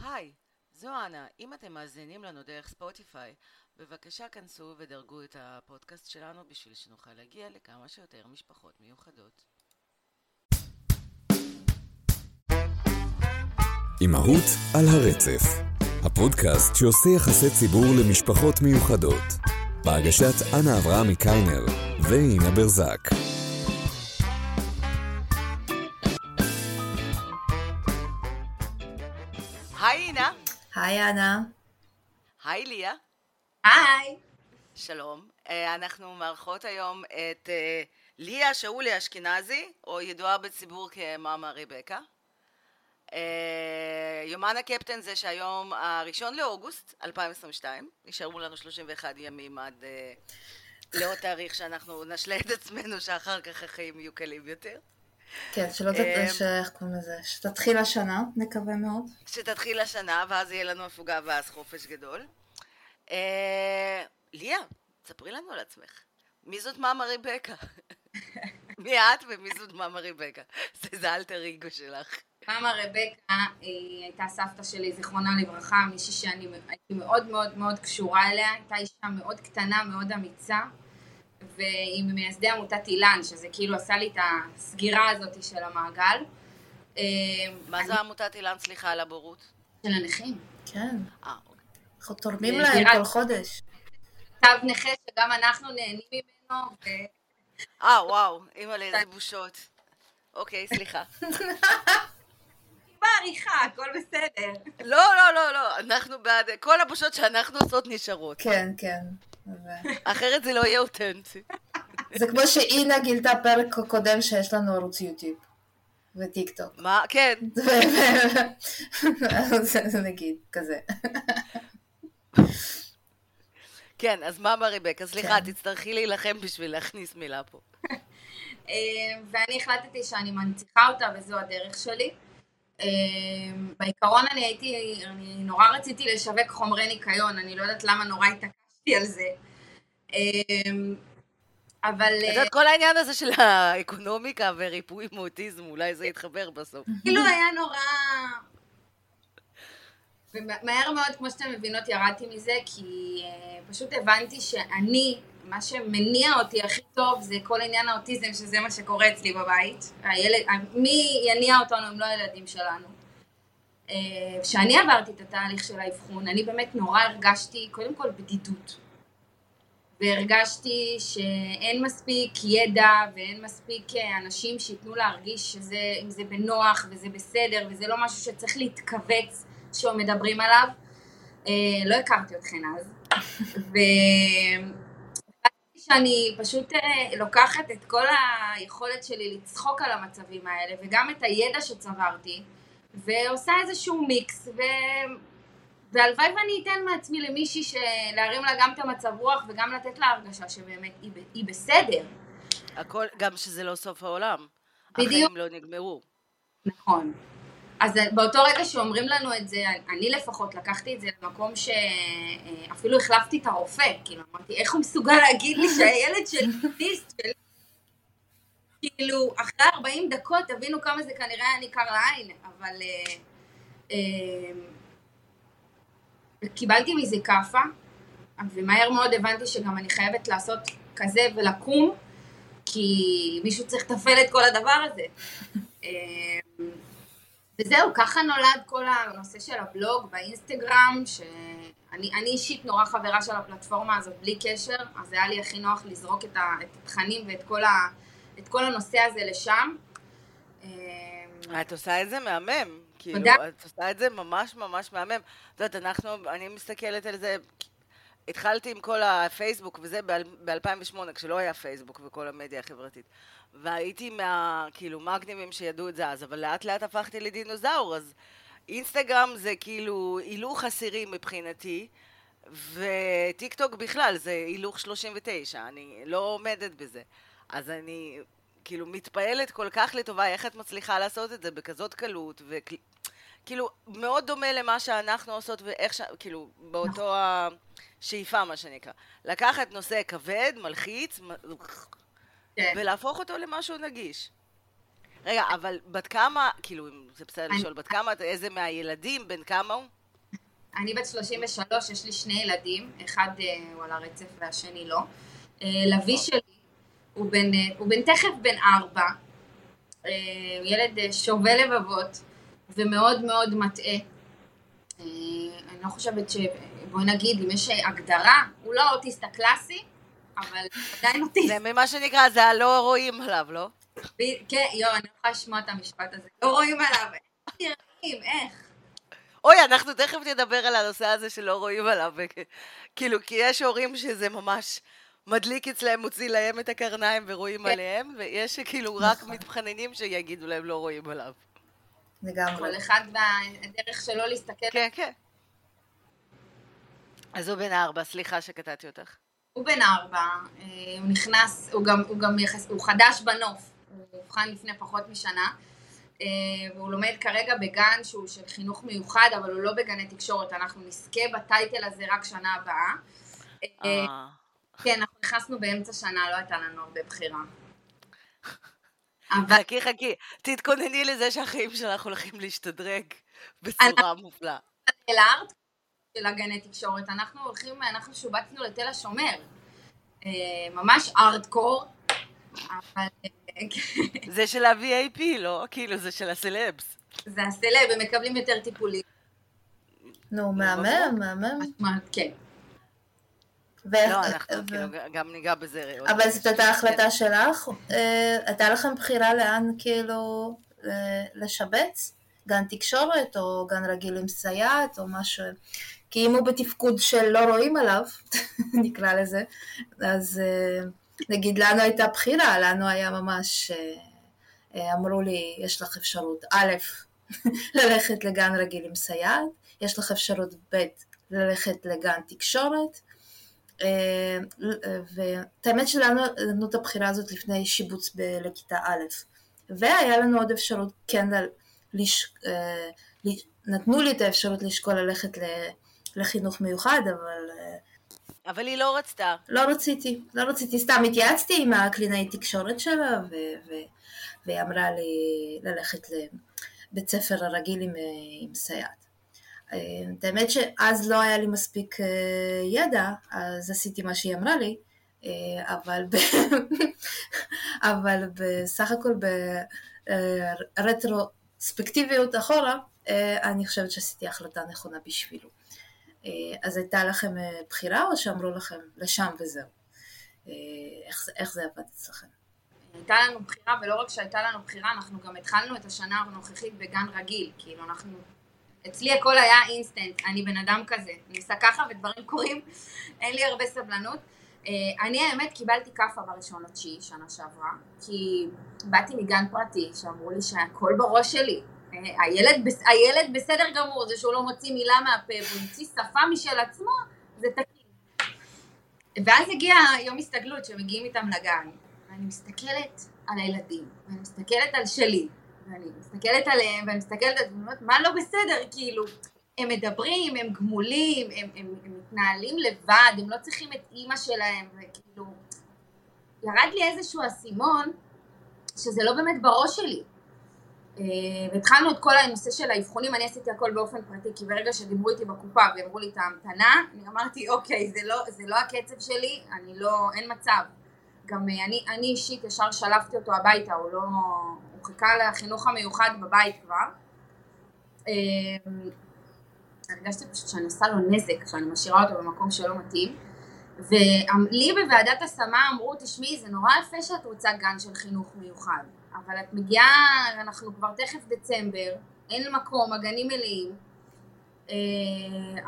היי, זו אנה. אם אתם מאזינים לנו דרך ספוטיפיי, בבקשה כנסו ודרגו את הפודקאסט שלנו בשביל שנוכל להגיע לכמה שיותר משפחות מיוחדות. אימהות על הרצף, הפודקאסט שעושה יחסי ציבור למשפחות מיוחדות, בהגשת אנה אברהמי קיינר ואינה ברזק. היי אנה. היי ליה. היי. שלום. אה, אנחנו מארחות היום את אה, ליה שאולי אשכנזי, או ידועה בציבור כמאמה ריבקה. אה, יומן הקפטן זה שהיום הראשון לאוגוסט 2022, נשארו לנו 31 ימים עד לעוד תאריך שאנחנו נשלה את עצמנו שאחר כך החיים יהיו קלים יותר. כן, שלא תדעש, איך קוראים לזה, שתתחיל השנה, נקווה מאוד. שתתחיל השנה, ואז יהיה לנו הפוגה ואז חופש גדול. ליה, ספרי לנו על עצמך. מי זאת מאמה ריבקה? מי את ומי זאת מאמה ריבקה? זה אלטר אגו שלך. מאמה רבקה היא הייתה סבתא שלי, זיכרונה לברכה, מישהי שאני הייתי מאוד מאוד מאוד קשורה אליה, הייתה אישה מאוד קטנה, מאוד אמיצה, והיא ממייסדי עמותת אילן, שזה כאילו עשה לי את הסגירה הזאת של המעגל. מה זה עמותת אילן, סליחה על הבורות? של הנכים. כן. אה, אנחנו תורמים להם כל חודש. תו נכה שגם אנחנו נהנים ממנו. אה, וואו, אימא'לה, איזה בושות. אוקיי, סליחה. בעריכה, הכל בסדר. לא, לא, לא, לא, אנחנו בעד, כל הבושות שאנחנו עושות נשארות. כן, כן. אחרת זה לא יהיה אותנטי. זה כמו שאינה גילתה פרק קודם שיש לנו ערוץ יוטיוב. וטיק טוק. מה? כן. זה נגיד, כזה. כן, אז מה מריבקה? סליחה, כן. תצטרכי להילחם בשביל להכניס מילה פה. אה, ואני החלטתי שאני מנציחה אותה וזו הדרך שלי. אה, בעיקרון אני הייתי, אני נורא רציתי לשווק חומרי ניקיון, אני לא יודעת למה נורא התעקשתי על זה. אה, אבל... את יודעת, כל העניין הזה של האקונומיקה וריפוי מאוטיזם, אולי זה יתחבר בסוף. כאילו היה נורא... ומהר מאוד, כמו שאתם מבינות, ירדתי מזה, כי פשוט הבנתי שאני מה שמניע אותי הכי טוב זה כל עניין האוטיזם, שזה מה שקורה אצלי בבית. הילד, מי יניע אותנו אם לא הילדים שלנו. כשאני עברתי את התהליך של האבחון, אני באמת נורא הרגשתי, קודם כל בדידות. והרגשתי שאין מספיק ידע ואין מספיק אנשים שייתנו להרגיש שזה, אם זה בנוח וזה בסדר וזה לא משהו שצריך להתכווץ כשמדברים עליו. לא הכרתי אתכן אז. ו... שאני פשוט אה, לוקחת את כל היכולת שלי לצחוק על המצבים האלה וגם את הידע שצברתי ועושה איזשהו מיקס ו... והלוואי ואני אתן מעצמי למישהי להרים לה גם את המצב רוח וגם לתת לה הרגשה שבאמת היא, היא בסדר. הכל, גם שזה לא סוף העולם. בדיוק. החיים לא נגמרו. נכון. אז באותו רגע שאומרים לנו את זה, אני לפחות לקחתי את זה למקום שאפילו החלפתי את הרופא, כאילו אמרתי, איך הוא מסוגל להגיד לי שהילד שלי שלי, כאילו, אחרי 40 דקות תבינו כמה זה כנראה היה ניכר לעין, אבל אה, אה, קיבלתי מזה כאפה, ומהר מאוד הבנתי שגם אני חייבת לעשות כזה ולקום, כי מישהו צריך לתפעל את כל הדבר הזה. וזהו, ככה נולד כל הנושא של הבלוג באינסטגרם, שאני אישית נורא חברה של הפלטפורמה הזאת בלי קשר, אז היה לי הכי נוח לזרוק את, התכנים ואת כל, ה, את כל הנושא הזה לשם. את עושה את זה מהמם. כאילו, תודה. את עושה את זה ממש ממש מהמם. את יודעת, אנחנו, אני מסתכלת על זה, התחלתי עם כל הפייסבוק וזה ב-2008, כשלא היה פייסבוק וכל המדיה החברתית. והייתי מה, כאילו, מגניבים שידעו את זה אז, אבל לאט לאט הפכתי לדינוזאור, אז אינסטגרם זה כאילו הילוך עשירי מבחינתי, וטיק טוק בכלל זה הילוך 39, אני לא עומדת בזה. אז אני כאילו מתפעלת כל כך לטובה איך את מצליחה לעשות את זה בכזאת קלות, וכאילו מאוד דומה למה שאנחנו עושות ואיך ש... כאילו באותו השאיפה מה שנקרא. לקחת נושא כבד, מלחיץ, כן. ולהפוך אותו למשהו נגיש. רגע, אבל בת כמה, כאילו, אם זה בסדר לשאול, בת כמה, איזה מהילדים, בן כמה הוא? אני בת 33, יש לי שני ילדים, אחד אה, הוא על הרצף והשני לא. אה, לביא שלי הוא בן, אה, הוא בן תכף בן ארבע, הוא ילד שובה לבבות ומאוד מאוד מטעה. אני לא חושבת ש... בואי נגיד, אם יש הגדרה, הוא לא האוטיסט הקלאסי, אבל עדיין אוטיסט. זה ממה שנקרא, זה הלא רואים עליו, לא? כן, יואו, אני יכולה לשמוע את המשפט הזה. לא רואים עליו, איך נראים, איך? אוי, אנחנו תכף נדבר על הנושא הזה שלא רואים עליו. כאילו, כי יש הורים שזה ממש מדליק אצלם, מוציא להם את הקרניים ורואים כן. עליהם, ויש שכאילו רק נכון. מתחננים שיגידו להם לא רואים עליו. לגמרי. כל אחד והדרך שלו להסתכל. כן, כן. אז הוא בן ארבע, סליחה שקטעתי אותך. הוא בן ארבע, אה, הוא נכנס, הוא גם, הוא גם יחס, הוא חדש בנוף, הוא אובחן לפני פחות משנה. אה, והוא לומד כרגע בגן שהוא של חינוך מיוחד, אבל הוא לא בגני תקשורת, אנחנו נזכה בטייטל הזה רק שנה הבאה. אה, אה. כן, אנחנו נכנסנו באמצע שנה, לא הייתה לנו הרבה בחירה. חכי, חכי, תתכונני לזה שהחיים שלך הולכים להשתדרג בצורה מופלאה. לארט של הגני תקשורת, אנחנו הולכים, אנחנו שובצנו לתל השומר. ממש ארדקור, אבל זה של ה-VAP, לא? כאילו, זה של הסלבס. זה הסלב, הם מקבלים יותר טיפולים. נו, מהמם, מהמם. כן. לא, אנחנו כאילו גם ניגע בזה. אבל זאת הייתה החלטה שלך? אה, הייתה לכם בחירה לאן כאילו לשבץ? גן תקשורת או גן רגיל עם סייעת או משהו? כי אם הוא בתפקוד של לא רואים עליו, נקרא לזה, אז אה, נגיד לנו הייתה בחירה, לנו היה ממש, אה, אה, אמרו לי, יש לך אפשרות א', ללכת לגן רגיל עם סייעת, יש לך אפשרות ב', ללכת לגן תקשורת, אה, ואת האמת שלנו נתנו את הבחירה הזאת לפני שיבוץ לכיתה א', והיה לנו עוד אפשרות כן, לש... נתנו לי את האפשרות לשקול ללכת לחינוך מיוחד, אבל אבל היא לא רצתה. לא רציתי, לא רציתי, סתם התייעצתי עם הקלינאי תקשורת שלה, ו- ו- והיא אמרה לי ללכת לבית ספר הרגיל עם, עם סייעת. אה, את האמת שאז לא היה לי מספיק אה, ידע, אז עשיתי מה שהיא אמרה לי, אה, אבל, ב- אבל בסך הכל ברטרוספקטיביות אחורה, אני חושבת שעשיתי החלטה נכונה בשבילו. אז הייתה לכם בחירה או שאמרו לכם לשם וזהו? איך, איך זה עבד אצלכם? הייתה לנו בחירה, ולא רק שהייתה לנו בחירה, אנחנו גם התחלנו את השנה הנוכחית בגן רגיל, כאילו אנחנו... אצלי הכל היה אינסטנט, אני בן אדם כזה, אני עושה ככה ודברים קורים, אין לי הרבה סבלנות. אני האמת קיבלתי כאפה בראשון לתשיעי שנה שעברה, כי באתי מגן פרטי שאמרו לי שהכל בראש שלי, הילד, הילד בסדר גמור, זה שהוא לא מוציא מילה מהפה והוא המציא שפה משל עצמו, זה תקין. ואז הגיע יום הסתגלות שמגיעים איתם לגן, ואני מסתכלת על הילדים, ואני מסתכלת על שלי, ואני מסתכלת עליהם, ואני מסתכלת על זה, מה לא בסדר, כאילו, הם מדברים, הם גמולים, הם, הם, הם מתנהלים לבד, הם לא צריכים את אימא שלהם, וכאילו, ירד לי איזשהו אסימון, שזה לא באמת בראש שלי. אה, והתחלנו את כל הנושא של האבחונים, אני עשיתי הכל באופן פרטי, כי ברגע שדיברו איתי בקופה ואמרו לי את ההמתנה, אני אמרתי אוקיי, זה לא, זה לא הקצב שלי, אני לא, אין מצב. גם אה, אני, אני אישית ישר שלפתי אותו הביתה, הוא לא, הוא חיכה לחינוך המיוחד בבית כבר. אה, הרגשתי פשוט שאני עושה לו נזק, שאני משאירה אותו במקום שלא מתאים. ולי בוועדת השמה אמרו, תשמעי, זה נורא יפה שאת רוצה גן של חינוך מיוחד. אבל את מגיעה, אנחנו כבר תכף דצמבר, אין מקום, הגנים מלאים, אה,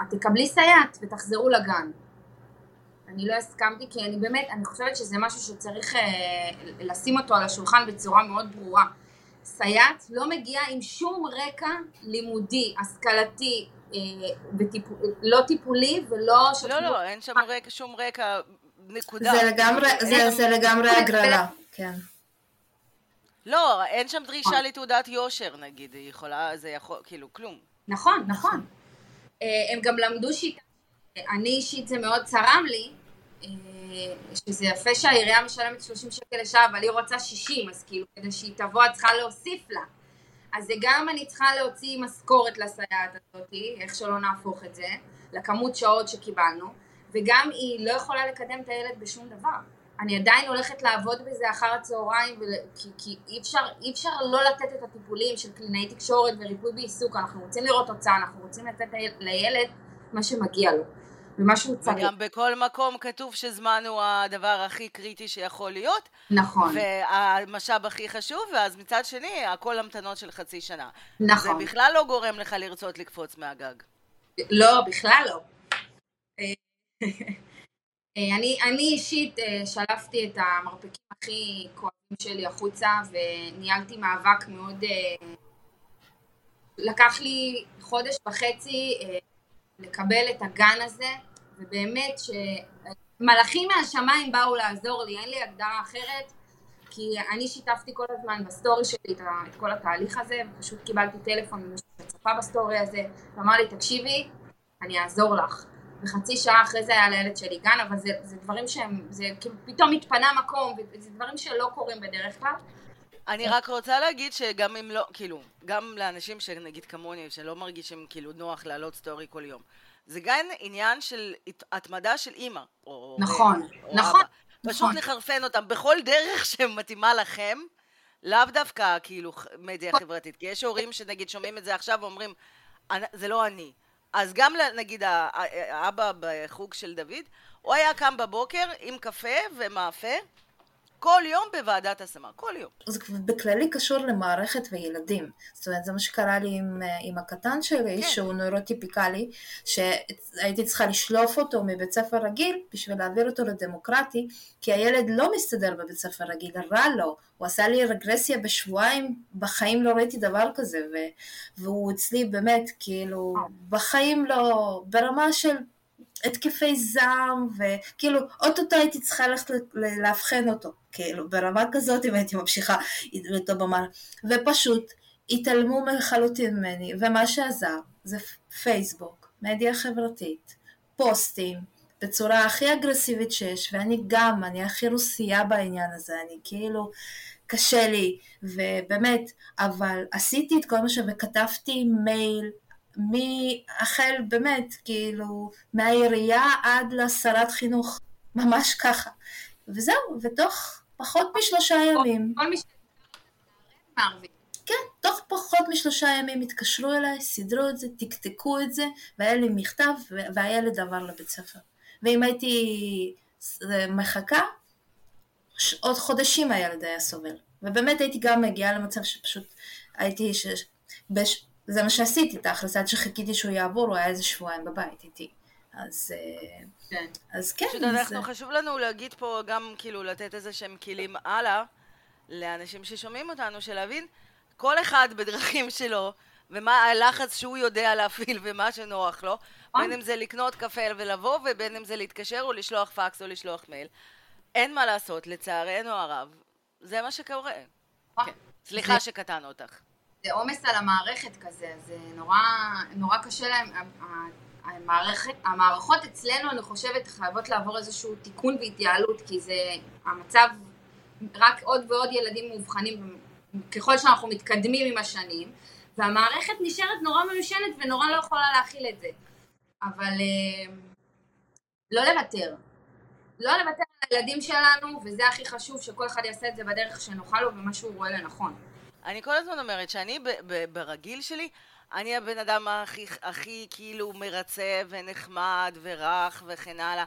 את תקבלי סייעת ותחזרו לגן. אני לא הסכמתי כי אני באמת, אני חושבת שזה משהו שצריך אה, לשים אותו על השולחן בצורה מאוד ברורה. סייעת לא מגיעה עם שום רקע לימודי, השכלתי, אה, בטיפול, לא טיפולי ולא... לא, לא, אין שם רקע, שום רקע, נקודה. זה לגמרי, זה, זה לגמרי הגרלה, כן. לא, אין שם דרישה נכון. לתעודת יושר נגיד, היא יכולה, זה יכול, כאילו, כלום. נכון, נכון. אה, הם גם למדו שיטה, אני אישית זה מאוד צרם לי, אה, שזה יפה שהעירייה משלמת 30 שקל לשעה, אבל היא רוצה 60, אז כאילו, כדי שהיא תבוא, את צריכה להוסיף לה. אז זה גם אני צריכה להוציא משכורת לסייעת הזאתי, איך שלא נהפוך את זה, לכמות שעות שקיבלנו, וגם היא לא יכולה לקדם את הילד בשום דבר. אני עדיין הולכת לעבוד בזה אחר הצהריים, ול... כי, כי אי, אפשר, אי אפשר לא לתת את הטיפולים של קלינאי תקשורת וריפוי בעיסוק, אנחנו רוצים לראות תוצאה, אנחנו רוצים לתת לילד מה שמגיע לו. ומה שהוא צריך. וגם בכל מקום כתוב שזמן הוא הדבר הכי קריטי שיכול להיות. נכון. והמשאב הכי חשוב, ואז מצד שני, הכל המתנות של חצי שנה. נכון. זה בכלל לא גורם לך לרצות לקפוץ מהגג. לא, בכלל לא. אה, אני, אני אישית אה, שלפתי את המרפקים הכי כואבים שלי החוצה וניהלתי מאבק מאוד... אה, לקח לי חודש וחצי לקבל את הגן הזה ובאמת שמלאכים מהשמיים באו לעזור לי, אין לי הגדרה אחרת כי אני שיתפתי כל הזמן בסטורי שלי את כל התהליך הזה ופשוט קיבלתי טלפון ממישהו שצפה בסטורי הזה ואמר לי תקשיבי אני אעזור לך וחצי שעה אחרי זה היה לילד שלי גן, אבל זה, זה דברים שהם, זה כאילו פתאום התפנה מקום, וזה דברים שלא קורים בדרך כלל. אני רק רוצה להגיד שגם אם לא, כאילו, גם לאנשים שנגיד כמוני, שלא מרגישים כאילו נוח להעלות סטורי כל יום, זה גם עניין של התמדה של אימא. או נכון, או נכון. אבא. פשוט נכון. לחרפן אותם בכל דרך שמתאימה לכם, לאו דווקא כאילו מדיה חברתית. כי יש הורים שנגיד שומעים את זה עכשיו ואומרים, זה לא אני. אז גם נגיד האבא בחוג של דוד, הוא היה קם בבוקר עם קפה ומאפה כל יום בוועדת השמה, כל יום. זה בכללי קשור למערכת וילדים. זאת אומרת, זה מה שקרה לי עם, עם הקטן שלי, כן. שהוא נוירוטיפיקלי, שהייתי צריכה לשלוף אותו מבית ספר רגיל בשביל להעביר אותו לדמוקרטי, כי הילד לא מסתדר בבית ספר רגיל, רע לו. הוא עשה לי רגרסיה בשבועיים, בחיים לא ראיתי דבר כזה, ו, והוא אצלי באמת, כאילו, בחיים לא, ברמה של התקפי זעם, וכאילו, אוטוטו הייתי צריכה ללכת לאבחן אותו, כאילו, ברמה כזאת אם הייתי ממשיכה איתו במעלה, ופשוט התעלמו לחלוטין ממני, ומה שעזר זה פייסבוק, מדיה חברתית, פוסטים, בצורה הכי אגרסיבית שיש, ואני גם, אני הכי רוסייה בעניין הזה, אני כאילו, קשה לי, ובאמת, אבל עשיתי את כל מה ש... וכתבתי מייל מהחל באמת, כאילו, מהעירייה עד לשרת חינוך, ממש ככה. וזהו, ותוך פחות משלושה ימים. כל מי ש... כן, תוך פחות משלושה ימים התקשרו אליי, סידרו את זה, תקתקו את זה, והיה לי מכתב, והילד עבר לבית ספר. ואם הייתי מחכה, עוד חודשים הילד היה סובל. ובאמת הייתי גם מגיעה למצב שפשוט הייתי, ש... בש... זה מה שעשיתי תכלס, עד שחיכיתי שהוא יעבור, הוא היה איזה שבועיים בבית איתי. אז אה, כן. אז כן. פשוט אנחנו, חשוב לנו להגיד פה גם כאילו לתת איזה שהם כלים הלאה לאנשים ששומעים אותנו, של להבין כל אחד בדרכים שלו, ומה הלחץ שהוא יודע להפעיל ומה שנוח לו. בין אם זה לקנות קפה ולבוא, ובין אם זה להתקשר או לשלוח פקס או לשלוח מייל. אין מה לעשות, לצערנו הרב. זה מה שקורה. נכון. כן. סליחה שקטענו אותך. זה עומס על המערכת כזה, זה נורא, נורא קשה להם, המערכת, המערכות אצלנו אני חושבת חייבות לעבור איזשהו תיקון והתייעלות כי זה המצב רק עוד ועוד ילדים מאובחנים ככל שאנחנו מתקדמים עם השנים והמערכת נשארת נורא מיושנת ונורא לא יכולה להכיל את זה. אבל אה, לא לוותר. לא לוותר על הילדים שלנו וזה הכי חשוב שכל אחד יעשה את זה בדרך שנוחה לו ומה שהוא רואה לנכון אני כל הזמן אומרת שאני ברגיל שלי, אני הבן אדם הכי, הכי כאילו מרצה ונחמד ורך וכן הלאה,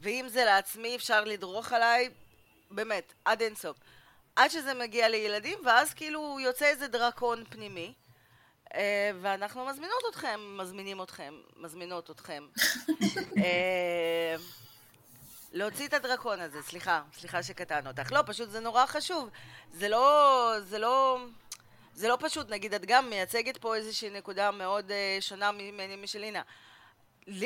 ואם זה לעצמי אפשר לדרוך עליי, באמת, עד אינסוף. עד שזה מגיע לילדים, ואז כאילו יוצא איזה דרקון פנימי, אה, ואנחנו מזמינות אתכם, מזמינים אתכם, מזמינות אתכם. אה, להוציא את הדרקון הזה, סליחה, סליחה שקטענו אותך. לא, פשוט זה נורא חשוב. זה לא, זה לא, זה לא פשוט. נגיד, את גם מייצגת פה איזושהי נקודה מאוד uh, שונה ממני משלינה.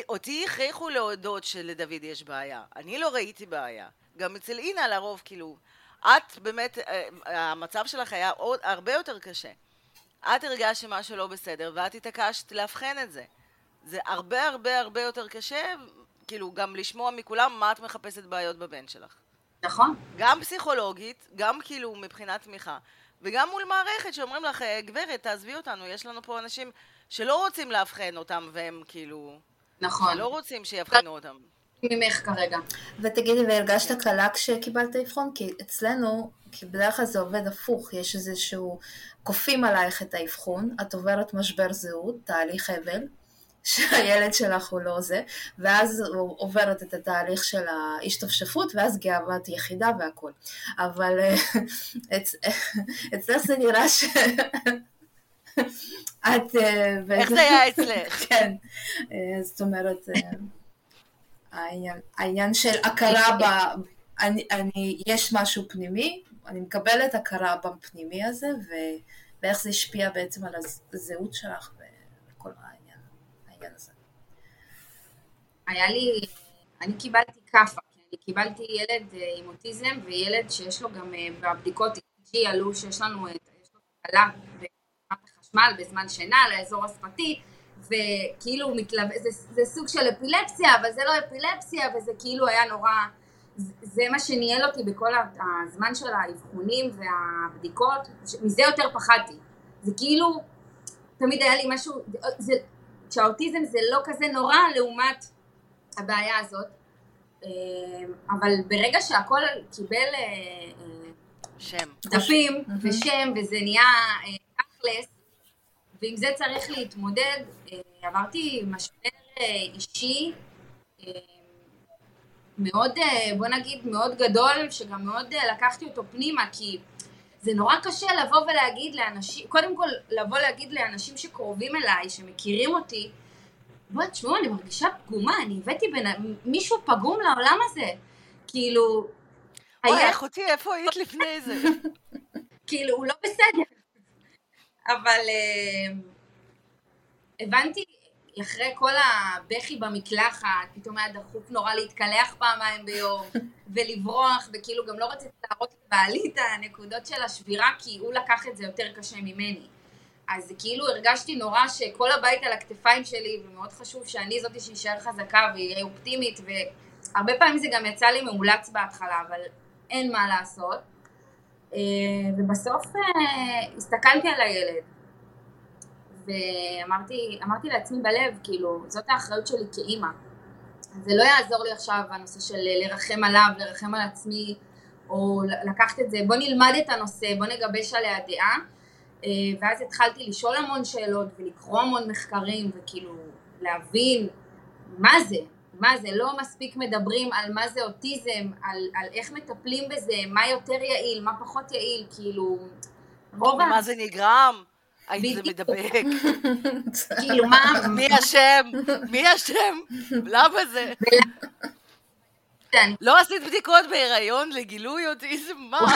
אותי הכריחו להודות שלדוד יש בעיה. אני לא ראיתי בעיה. גם אצל אינה לרוב, כאילו, את באמת, uh, המצב שלך היה עוד, הרבה יותר קשה. את הרגשת שמשהו לא בסדר, ואת התעקשת לאבחן את זה. זה הרבה הרבה הרבה יותר קשה, כאילו, גם לשמוע מכולם מה את מחפשת בעיות בבן שלך. נכון. גם פסיכולוגית, גם כאילו מבחינת תמיכה, וגם מול מערכת שאומרים לך, "אה, גברת, תעזבי אותנו, יש לנו פה אנשים שלא רוצים לאבחן אותם, והם כאילו... נכון. שלא רוצים שיאבחנו אותם. ממך כרגע. ותגידי, והרגשת קלה כשקיבלת אבחון? כי אצלנו, כי בדרך כלל זה עובד הפוך, יש איזשהו, כופים עלייך את האבחון, את עוברת משבר זהות, תהליך אבל, שהילד שלך הוא לא זה, ואז הוא עוברת את התהליך של ההשתפשפות, ואז גאוות יחידה והכל. אבל אה, אצ... אצלך זה נראה ש... את... אה, איך זה היה אצלך? כן, אה, זאת אומרת, העניין של הכרה ב... אני, אני, יש משהו פנימי, אני מקבלת הכרה בפנימי הזה, ו, ואיך זה השפיע בעצם על הזהות שלך וכל העניין, העניין הזה. היה לי, אני קיבלתי כאפה, אני קיבלתי ילד אה, עם אוטיזם וילד שיש לו גם אה, בבדיקות EG עלו שיש לנו, את- יש לו תקלה ברמת החשמל בזמן שינה לאזור השפתי, וכאילו מתלווה, זה, זה סוג של אפילפסיה, אבל זה לא אפילפסיה, וזה כאילו היה נורא, זה- מה שניהל אותי בכל הזמן של האבחונים והבדיקות, מזה יותר פחדתי. זה כאילו, תמיד היה לי משהו, זה, שהאוטיזם זה לא כזה נורא לעומת הבעיה הזאת, אה, אבל ברגע שהכל קיבל אה, אה, שם. דפים מהמם. ושם וזה נהיה אה, תכלס, ועם זה צריך להתמודד, אה, עברתי משבר אה, אישי אה, מאוד, אה, בוא נגיד, מאוד גדול, שגם מאוד אה, לקחתי אותו פנימה, כי זה נורא קשה לבוא ולהגיד לאנשים, קודם כל לבוא להגיד לאנשים שקרובים אליי, שמכירים אותי, בואי תשמעו, אני מרגישה פגומה, אני הבאתי בין... מישהו פגום לעולם הזה. כאילו, אוי, היה, אחותי, איפה היית לפני זה? כאילו, הוא לא בסדר. אבל אה, הבנתי, אחרי כל הבכי במקלחת, פתאום היה דחוף נורא להתקלח פעמיים ביום, ולברוח, וכאילו גם לא רציתי להראות לבעלי את הנקודות של השבירה, כי הוא לקח את זה יותר קשה ממני. אז כאילו הרגשתי נורא שכל הבית על הכתפיים שלי, ומאוד חשוב שאני זאתי שיישאר חזקה ואהיה אופטימית, והרבה פעמים זה גם יצא לי מאולץ בהתחלה, אבל אין מה לעשות. אה, ובסוף אה, הסתכלתי על הילד, ואמרתי אמרתי לעצמי בלב, כאילו, זאת האחריות שלי כאימא. זה לא יעזור לי עכשיו הנושא של לרחם עליו, לרחם על עצמי, או לקחת את זה, בוא נלמד את הנושא, בוא נגבש עליה דעה. אה, ואז התחלתי לשאול המון שאלות ולקרוא המון מחקרים וכאילו להבין מה זה, מה זה, לא מספיק מדברים על מה זה אוטיזם, על, על איך מטפלים בזה, מה יותר יעיל, מה פחות יעיל, כאילו רוב ה... ממה זה נגרם? האם זה. מדבק? כאילו מה... מי אשם? מי אשם? למה זה? לא עשית בדיקות בהיריון לגילוי אוטיזם? מה?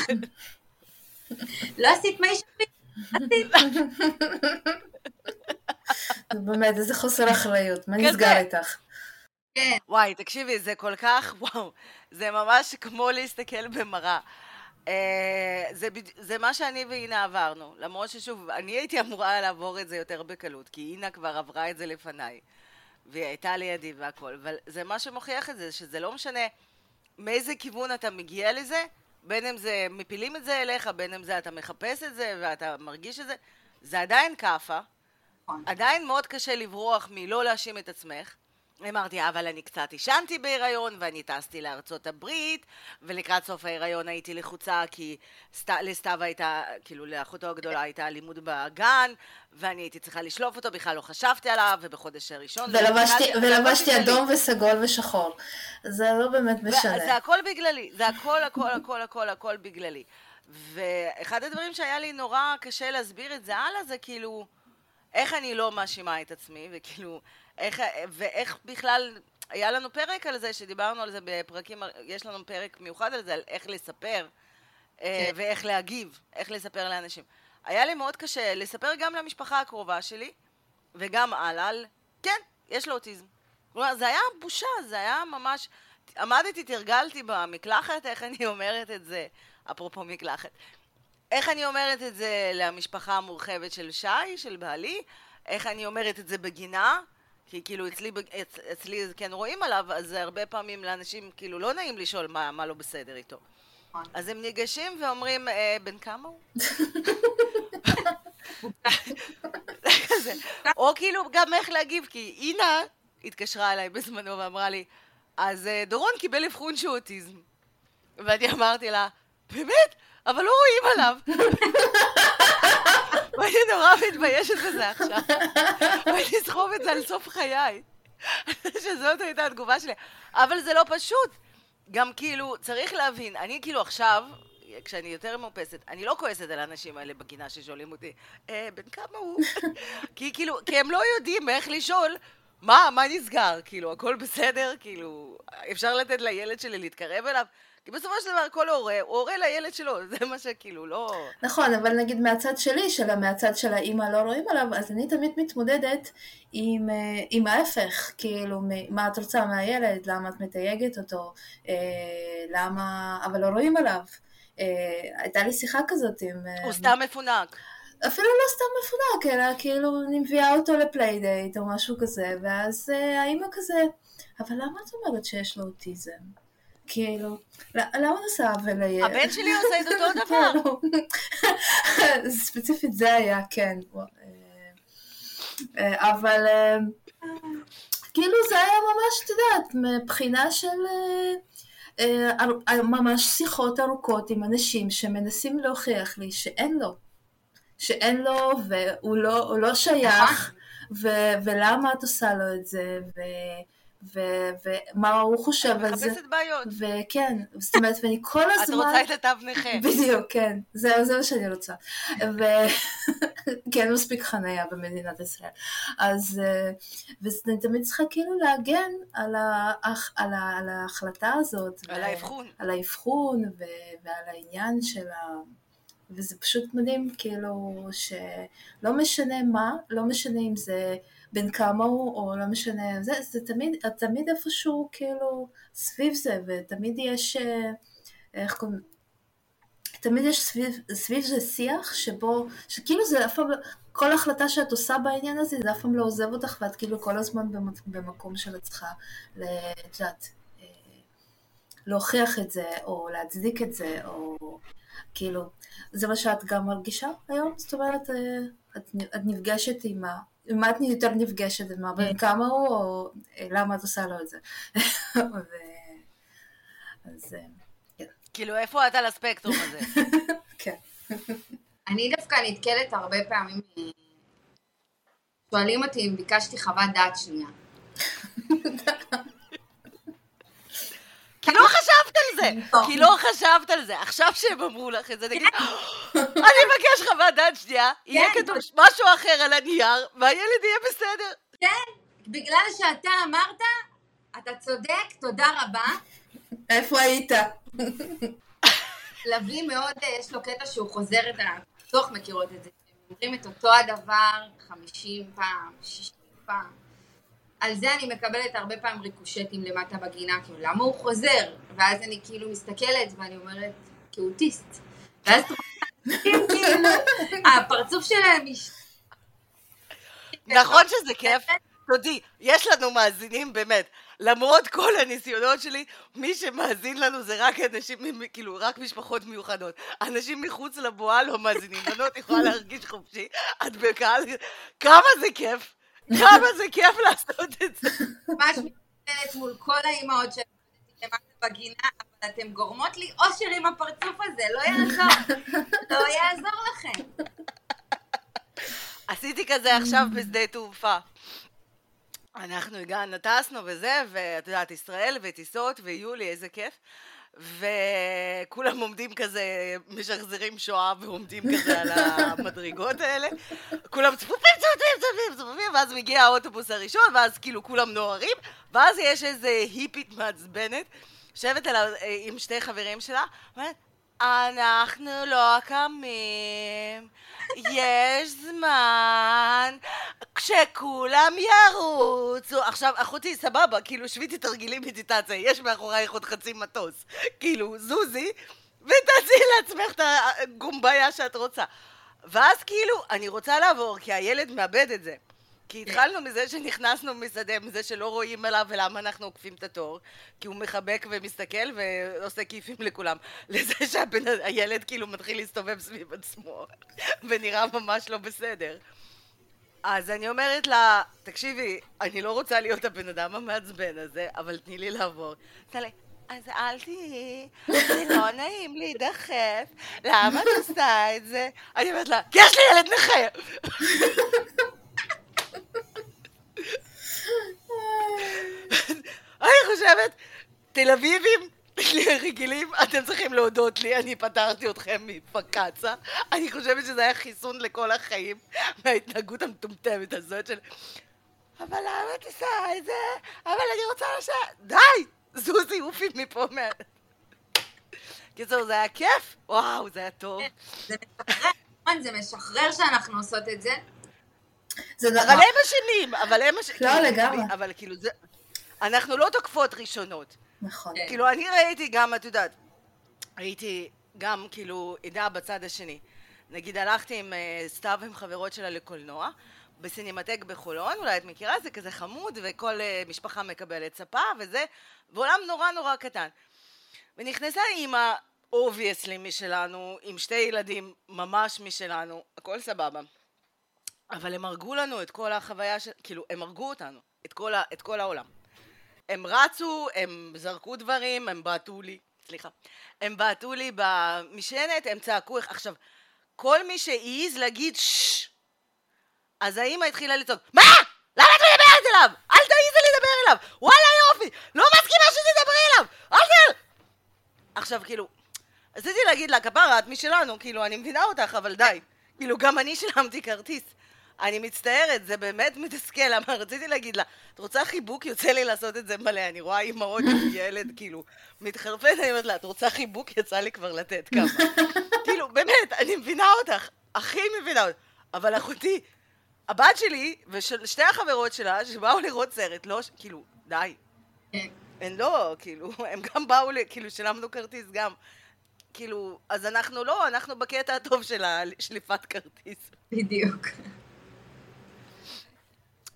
לא עשית מי שפי? באמת, איזה חוסר אחריות, מה. נסגר איתך? כן, וואי, תקשיבי, זה כל כך, וואו, זה ממש כמו להסתכל במראה. אה, זה, זה מה שאני ואינה עברנו, למרות ששוב, אני הייתי אמורה לעבור את זה יותר בקלות, כי אינה כבר עברה את זה לפניי, והיא הייתה לידי והכל, אבל זה מה שמוכיח את זה, שזה לא משנה מאיזה כיוון אתה מגיע לזה, בין אם זה מפילים את זה אליך, בין אם זה אתה מחפש את זה ואתה מרגיש את זה, זה עדיין כאפה, נכון. עדיין מאוד קשה לברוח מלא להאשים את עצמך. אמרתי, אבל אני קצת עישנתי בהיריון, ואני טסתי לארצות הברית, ולקראת סוף ההיריון הייתי לחוצה, כי סת... לסתיו הייתה, כאילו לאחותו הגדולה הייתה לימוד בגן, ואני הייתי צריכה לשלוף אותו, בכלל לא חשבתי עליו, ובחודש הראשון... לא ולבשתי, הכל ולבשתי בגללי. אדום וסגול ושחור. זה לא באמת משנה. זה הכל בגללי, זה הכל, הכל, הכל, הכל, הכל בגללי. ואחד הדברים שהיה לי נורא קשה להסביר את זה הלאה, זה כאילו, איך אני לא מאשימה את עצמי, וכאילו, איך, ואיך בכלל, היה לנו פרק על זה, שדיברנו על זה בפרקים, יש לנו פרק מיוחד על זה, על איך לספר, אה, כן. ואיך להגיב, איך לספר לאנשים. היה לי מאוד קשה לספר גם למשפחה הקרובה שלי, וגם הלאה, על, כן, יש לו אוטיזם. כלומר, זה היה בושה, זה היה ממש... עמדתי, תרגלתי במקלחת, איך אני אומרת את זה, אפרופו מקלחת. איך אני אומרת את זה למשפחה המורחבת של שי, של בעלי, איך אני אומרת את זה בגינה, כי כאילו אצלי, אצ, אצלי כן רואים עליו, אז הרבה פעמים לאנשים כאילו לא נעים לשאול מה, מה לא בסדר איתו. נכון. אז הם ניגשים ואומרים, אה, בן כמה הוא? או כאילו גם איך להגיב, כי אינה התקשרה אליי בזמנו ואמרה לי, אז אה, דורון קיבל אבחון שהוא אוטיזם. ואני אמרתי לה, באמת? אבל לא רואים עליו. ואני נורא מתביישת בזה עכשיו. ואני אסחוב את זה על סוף חיי. שזאת הייתה התגובה שלי. אבל זה לא פשוט. גם כאילו, צריך להבין, אני כאילו עכשיו, כשאני יותר מאופסת, אני לא כועסת על האנשים האלה בגינה ששואלים אותי, אה, בן כמה הוא? כי כאילו, כי הם לא יודעים איך לשאול, מה, מה נסגר? כאילו, הכל בסדר? כאילו, אפשר לתת לילד שלי להתקרב אליו? כי בסופו של דבר כל הורה, הוא הורה לילד שלו, זה מה שכאילו, לא... נכון, אבל נגיד מהצד שלי, של מהצד של האימא לא רואים עליו, אז אני תמיד מתמודדת עם, אה, עם ההפך, כאילו, מה את רוצה מהילד, למה את מתייגת אותו, אה, למה, אבל לא רואים עליו. אה, הייתה לי שיחה כזאת עם... הוא סתם מפונק. אפילו לא סתם מפונק, אלא כאילו אני מביאה אותו ל playdate או משהו כזה, ואז אה, האימא כזה, אבל למה את אומרת שיש לו אוטיזם? כאילו, למה את עושה עוול לילד? הבן שלי עושה את אותו דבר. כאילו, ספציפית זה היה, כן. אה, אבל אה, כאילו זה היה ממש, את יודעת, מבחינה של ממש שיחות ארוכות עם אנשים שמנסים להוכיח לי שאין לו. שאין לו והוא לא, לא שייך ו- ולמה את עושה לו את זה ו- ו- ומה הוא חושב על זה מחפשת בעיות. וכן, זאת אומרת, ואני כל את הזמן... רוצה את התו נכה. בדיוק, כן, זה, זה מה שאני רוצה. ו... כי אין מספיק חניה במדינת ישראל. אז, אה, ואני תמיד צריכה כאילו להגן על, ה... על, ה... על ההחלטה הזאת. על האבחון. על האבחון. ועל העניין של ה... וזה פשוט מדהים, כאילו, שלא משנה מה, לא משנה אם זה בן כמה הוא, או לא משנה, זה, זה תמיד, תמיד איפשהו, כאילו, סביב זה, ותמיד יש, אה, איך קוראים, תמיד יש סביב, סביב זה שיח שבו, שכאילו זה אף פעם, לא- כל החלטה שאת עושה בעניין הזה, זה אף פעם לא עוזב אותך, ואת כאילו כל הזמן במק- במקום שאת צריכה, את אה, להוכיח את זה, או להצדיק את זה, או כאילו, זה מה שאת גם מרגישה היום? זאת אומרת, אה, את, את נפגשת עם ה... עם מה את יותר נפגשת? עם הבן כמה הוא, או אה, למה את עושה לו את זה? ו... אז אה, כאילו, איפה את על הספקטרום הזה? כן. אני דווקא נתקלת הרבה פעמים, שואלים אותי אם ביקשתי חוות דעת שנייה. כי לא זה! כי לא חשבת על זה. עכשיו שהם אמרו לך את זה, תגיד, אני אבקש חוות דעת שנייה, יהיה כן. כתוב משהו אחר על הנייר, והילד יהיה בסדר. כן, בגלל שאתה אמרת, אתה צודק, תודה רבה. איפה היית? לביא מאוד, אה, יש לו קטע שהוא חוזר את ה... בטוח מכירות את זה. הם אומרים את אותו הדבר 50 פעם, 60 פעם. על זה אני מקבלת הרבה פעמים ריקושטים למטה בגינה, כאילו, למה הוא חוזר? ואז אני כאילו מסתכלת ואני אומרת, כאוטיסט. ואז כאילו, הפרצוף שלהם מש... נכון שזה כיף? תודי, יש לנו מאזינים באמת. למרות כל הניסיונות שלי, מי שמאזין לנו זה רק אנשים, כאילו, רק משפחות מיוחדות. אנשים מחוץ לבועה לא מאזינים. בנות יכולה להרגיש חופשי, את בקהל, כמה זה כיף. כמה זה כיף לעשות את זה. ממש מתנצלת מול כל האימהות שעבדתי למטה בגינה, אבל אתן גורמות לי אושר עם הפרצוף הזה, לא יעזור. לא יעזור לכם. עשיתי כזה עכשיו בשדה תעופה. אנחנו הגענו, טסנו וזה, ואת יודעת, ישראל וטיסות ויולי, איזה כיף. וכולם עומדים כזה, משחזרים שואה ועומדים כזה על המדרגות האלה. כולם צפופים, צפופים, צפופים, צפופים, ואז מגיע האוטובוס הראשון, ואז כאילו כולם נוהרים, ואז יש איזה היפית מעצבנת, יושבת עם שתי חברים שלה, אומרת, אנחנו לא קמים, יש זמן, כשכולם ירוצו. עכשיו, אחותי, סבבה, כאילו, שבי תתרגילי מדיטציה, יש מאחורייך עוד חצי מטוס. כאילו, זוזי, ותעשי לעצמך את הגומביה שאת רוצה. ואז כאילו, אני רוצה לעבור, כי הילד מאבד את זה. כי התחלנו מזה שנכנסנו משדה, מזה שלא רואים עליו ולמה אנחנו עוקפים את התור, כי הוא מחבק ומסתכל ועושה כיפים לכולם. לזה שהילד כאילו מתחיל להסתובב סביב עצמו, ונראה ממש לא בסדר. אז אני אומרת לה, תקשיבי, אני לא רוצה להיות הבן אדם המעצבן הזה, אבל תני לי לעבור. אז אל תהיי, זה לא נעים להידחף, למה את עושה את זה? אני אומרת לה, כי יש לי ילד נכה! אני חושבת, תל אביבים רגילים, אתם צריכים להודות לי, אני פטרתי אתכם מפקצה. אני חושבת שזה היה חיסון לכל החיים מההתנהגות המטומטמת הזאת של... אבל למה את עושה את זה? אבל אני רוצה לשבת... די! זוזי, עופי מפה מה... קיצור, זה היה כיף? וואו, זה היה טוב. זה משחרר שאנחנו עושות את זה. זה אבל נכון. הם אשמים, אבל הם אשמים. לא, לגמרי. אבל כאילו זה... אנחנו לא תוקפות ראשונות. נכון. כן. כאילו, אני ראיתי גם, את יודעת, ראיתי גם, כאילו, עדה בצד השני. נגיד, הלכתי עם אה, סתיו עם חברות שלה לקולנוע, בסינמטק בחולון, אולי את מכירה, זה כזה חמוד, וכל אה, משפחה מקבלת ספה וזה, ועולם נורא נורא קטן. ונכנסה אימא, obviously משלנו, עם שתי ילדים ממש משלנו, הכל סבבה. אבל הם הרגו לנו את כל החוויה של... כאילו, הם הרגו אותנו, את כל, ה, את כל העולם. הם רצו, הם זרקו דברים, הם בעטו לי, סליחה. הם בעטו לי במשענת, הם צעקו, עכשיו, כל מי שהעז להגיד ששש, אז האימא התחילה לצעוק, מה? למה את מדברת אליו? אל תעיזי לדבר אליו! וואלה יופי! לא מסכימה שתדברי אליו! אל ת... עכשיו, כאילו, רציתי להגיד לה, כפרה, את משלנו, כאילו, אני מבינה אותך, אבל די. כאילו, גם אני שילמתי כרטיס. אני מצטערת, זה באמת מתסכל, למה רציתי להגיד לה, את רוצה חיבוק? יוצא לי לעשות את זה מלא, אני רואה אימהות עם ילד, כאילו, מתחרפן, אני אומרת לה, את רוצה חיבוק? יצא לי כבר לתת כמה. כאילו, באמת, אני מבינה אותך, הכי מבינה אותך, אבל אחותי, הבת שלי ושתי החברות שלה, שבאו לראות סרט, לא, כאילו, די. כן. הן לא, כאילו, הם גם באו, כאילו, שילמנו כרטיס גם. כאילו, אז אנחנו לא, אנחנו בקטע הטוב של השליפת כרטיס. בדיוק.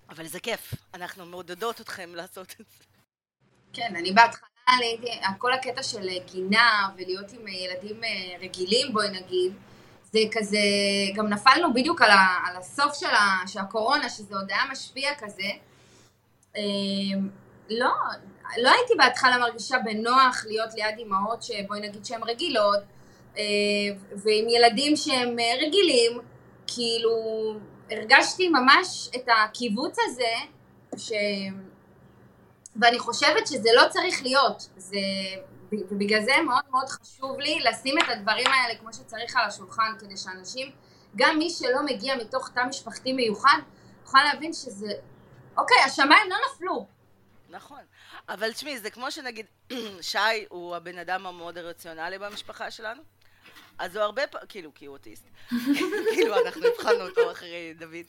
אבל זה כיף, אנחנו מעודדות אתכם לעשות את זה. כן, אני בהתחלה כל הקטע של גינה ולהיות עם ילדים אה, רגילים, בואי נגיד, זה כזה, גם נפלנו בדיוק על, ה, על הסוף של, ה, של הקורונה, שזה עוד היה משפיע כזה. אה, לא, לא הייתי בהתחלה מרגישה בנוח להיות ליד אימהות שבואי נגיד שהן רגילות, אה, ועם ילדים שהם אה, רגילים, כאילו הרגשתי ממש את הקיבוץ הזה, ש... ואני חושבת שזה לא צריך להיות, זה... ובגלל זה מאוד מאוד חשוב לי לשים את הדברים האלה כמו שצריך על השולחן, כדי שאנשים, גם מי שלא מגיע מתוך תא משפחתי מיוחד, יוכל להבין שזה, אוקיי, השמיים לא נפלו. נכון. אבל תשמעי, זה כמו שנגיד, שי הוא הבן אדם המאוד הרציונלי במשפחה שלנו, אז הוא הרבה פעמים, כאילו, כי הוא אוטיסט. כאילו, אנחנו הבחנו אותו אחרי דוד. הוא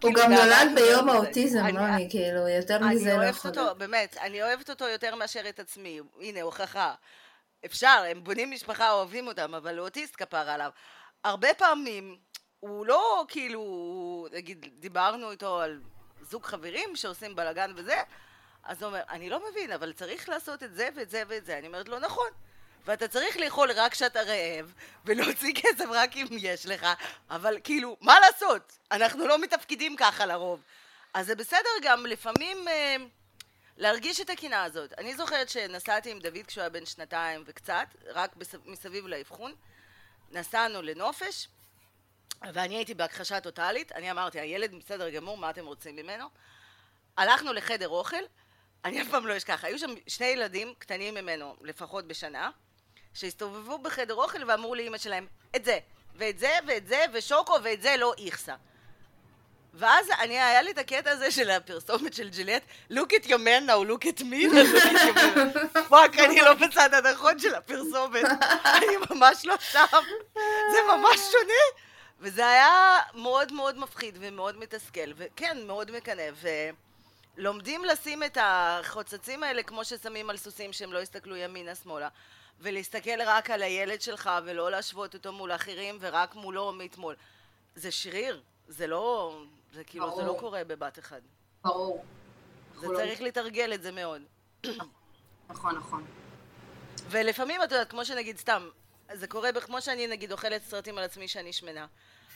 כאילו, גם נולד ביום האוטיזם, אני- לא אני, כאילו, יותר אני מזה לא אוהבת יכולה. אותו, באמת, אני אוהבת אותו יותר מאשר את עצמי. הנה, הוכחה. אפשר, הם בונים משפחה, אוהבים אותם, אבל הוא אוטיסט כפר עליו. הרבה פעמים, הוא לא כאילו, נגיד, דיברנו איתו על זוג חברים שעושים בלאגן וזה, אז הוא אומר, אני לא מבין, אבל צריך לעשות את זה ואת זה ואת זה. אני אומרת לו, נכון. ואתה צריך לאכול רק כשאתה רעב, ולהוציא כסף רק אם יש לך, אבל כאילו, מה לעשות? אנחנו לא מתפקידים ככה לרוב. אז זה בסדר גם לפעמים אה, להרגיש את הקינה הזאת. אני זוכרת שנסעתי עם דוד כשהוא היה בן שנתיים וקצת, רק בס... מסביב לאבחון. נסענו לנופש, ואני הייתי בהכחשה טוטאלית. אני אמרתי, הילד בסדר גמור, מה אתם רוצים ממנו? הלכנו לחדר אוכל, אני אף פעם לא אשכח, היו שם שני ילדים קטנים ממנו, לפחות בשנה, שהסתובבו בחדר אוכל ואמרו לאימא שלהם, את זה, ואת זה, ואת זה, ושוקו, ואת זה לא איכסה. ואז אני, היה לי את הקטע הזה של הפרסומת של ג'ילט, look at your man now, look at me. fuck, אני לא בצד הנכון של הפרסומת, אני ממש לא שם, זה ממש שונה. וזה היה מאוד מאוד מפחיד ומאוד מתסכל, וכן, מאוד מקנא, ולומדים לשים את החוצצים האלה כמו ששמים על סוסים שהם לא יסתכלו ימינה-שמאלה, ולהסתכל רק על הילד שלך ולא להשוות אותו מול אחרים ורק מולו מאתמול. זה שריר, זה לא, זה כאילו, זה לא ברור. קורה בבת אחד. ברור. זה לא- צריך לתרגל את זה מאוד. נכון, נכון. ולפעמים, את יודעת, כמו שנגיד, סתם, זה קורה, כמו שאני נגיד אוכלת סרטים על עצמי שאני שמנה,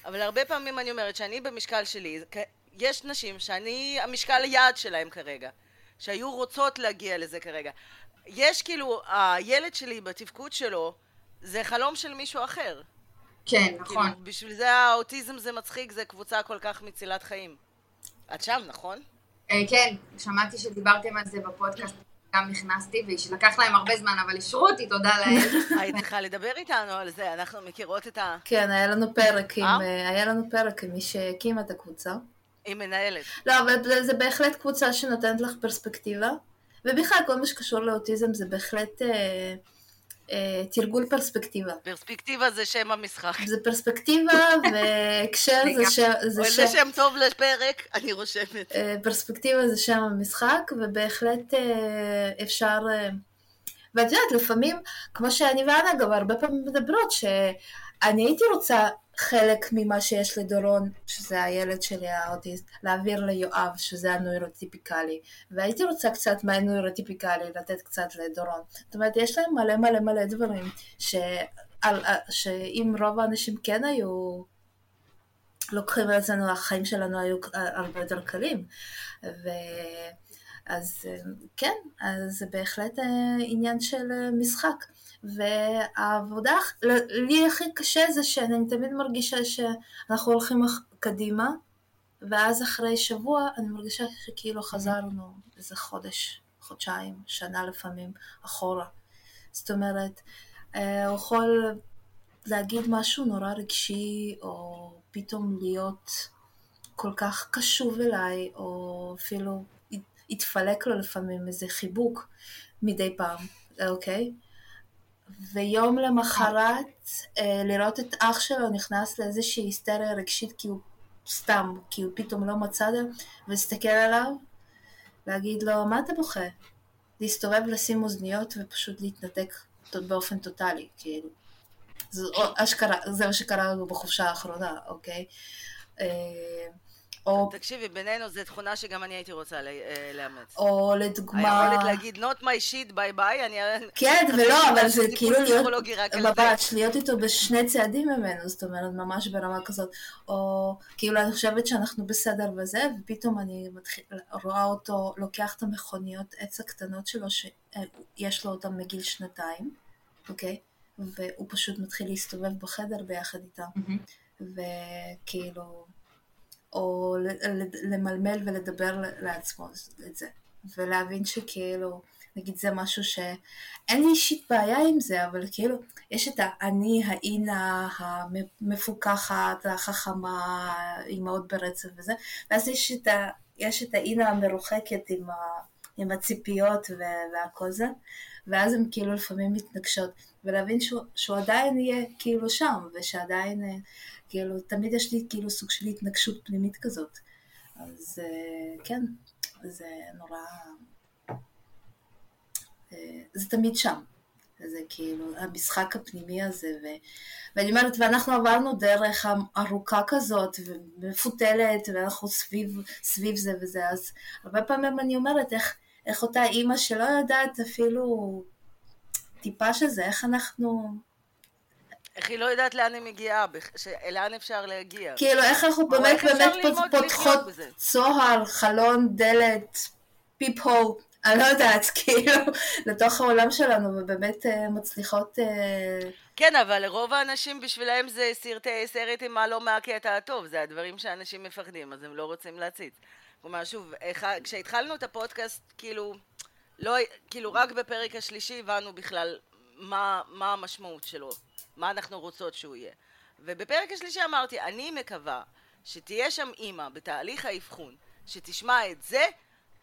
אבל הרבה פעמים אני אומרת שאני במשקל שלי, יש נשים שאני המשקל יעד שלהם כרגע, שהיו רוצות להגיע לזה כרגע. יש כאילו, הילד שלי בתפקוד שלו, זה חלום של מישהו אחר. כן, נכון. כאילו, בשביל זה האוטיזם זה מצחיק, זה קבוצה כל כך מצילת חיים. את שם, נכון? אה, כן, שמעתי שדיברתם על זה בפודקאסט, גם נכנסתי, ולקח להם הרבה זמן, אבל אישרו אותי, תודה לאל. היית צריכה לדבר איתנו על זה, אנחנו מכירות את ה... כן, היה לנו פרק עם, אה? אה, היה לנו פרק עם מי שהקימה את הקבוצה. היא מנהלת. לא, אבל זה, זה בהחלט קבוצה שנותנת לך פרספקטיבה, ובכלל כל מה שקשור לאוטיזם זה בהחלט אה, אה, תרגול פרספקטיבה. פרספקטיבה זה שם המשחק. זה פרספקטיבה והקשר זה שם, זה זה שם, שם טוב לפרק, אני רושמת. אה, פרספקטיבה זה שם המשחק, ובהחלט אה, אפשר... אה, ואת יודעת, לפעמים, כמו שאני ואנה גם הרבה פעמים מדברות, שאני הייתי רוצה חלק ממה שיש לדורון, שזה הילד שלי האוטיסט, להעביר ליואב, שזה הנוירוטיפיקלי, והייתי רוצה קצת מהנוירוטיפיקלי לתת קצת לדורון. זאת אומרת, יש להם מלא מלא מלא דברים, ש... על, שאם רוב האנשים כן היו לוקחים על עצמנו, החיים שלנו היו הרבה יותר קלים. ו... אז אה, כן, אז זה בהחלט אה, עניין של אה, משחק. והעבודה, לי הכי קשה זה שאני תמיד מרגישה שאנחנו הולכים קדימה, ואז אחרי שבוע אני מרגישה שכאילו חזרנו איזה חודש, חודשיים, שנה לפעמים, אחורה. זאת אומרת, הוא יכול להגיד משהו נורא רגשי, או פתאום להיות כל כך קשוב אליי, או אפילו יתפלק לו לפעמים איזה חיבוק מדי פעם, אוקיי? ויום למחרת אה, לראות את אח שלו נכנס לאיזושהי היסטריה רגשית כי הוא סתם, כי הוא פתאום לא מצא את זה, ולהסתכל עליו, להגיד לו, מה אתה בוכה? להסתובב, לשים אוזניות ופשוט להתנתק באופן טוטאלי, כאילו. זה, אשכרה, זה מה שקרה לנו בחופשה האחרונה, אוקיי? אה, או... תקשיבי, בינינו זו תכונה שגם אני הייתי רוצה לאמץ. או לדוגמה... היכולת להגיד not my shit ביי ביי, אני... כן, ולא, אבל זה כאילו להיות... ממש, להיות איתו בשני צעדים ממנו, זאת אומרת, ממש ברמה כזאת. או כאילו, אני חושבת שאנחנו בסדר וזה, ופתאום אני מתחיל, רואה אותו לוקח את המכוניות עץ הקטנות שלו, שיש לו אותן מגיל שנתיים, אוקיי? והוא פשוט מתחיל להסתובב בחדר ביחד איתם. וכאילו... או למלמל ולדבר לעצמו את זה, ולהבין שכאילו, נגיד זה משהו שאין לי אישית בעיה עם זה, אבל כאילו, יש את האני, האינה, המפוקחת, החכמה, אימהות ברצף וזה, ואז יש את, ה, יש את האינה המרוחקת עם, ה, עם הציפיות והכל זה, ואז הן כאילו לפעמים מתנגשות, ולהבין שהוא, שהוא עדיין יהיה כאילו שם, ושעדיין... כאילו, תמיד יש לי כאילו סוג של התנגשות פנימית כזאת. אז כן, זה נורא... זה תמיד שם. זה כאילו המשחק הפנימי הזה, ו... ואני אומרת, ואנחנו עברנו דרך ארוכה כזאת, ומפותלת, ואנחנו סביב, סביב זה וזה, אז הרבה פעמים אני אומרת, איך, איך אותה אימא שלא יודעת אפילו טיפה שזה, איך אנחנו... איך היא לא יודעת לאן היא מגיעה, לאן אפשר להגיע. כאילו, איך אנחנו באמת באמת פותחות צוהר, חלון, דלת, פיפ הו, אני לא יודעת, כאילו, לתוך העולם שלנו, ובאמת מצליחות... כן, אבל לרוב האנשים בשבילם זה סרטי סרט עם מה לא מהקטע הטוב, זה הדברים שאנשים מפחדים, אז הם לא רוצים להציץ. כלומר, שוב, כשהתחלנו את הפודקאסט, כאילו, לא, כאילו, רק בפרק השלישי הבנו בכלל מה, מה המשמעות שלו. מה אנחנו רוצות שהוא יהיה. ובפרק השלישי אמרתי, אני מקווה שתהיה שם אימא בתהליך האבחון, שתשמע את זה,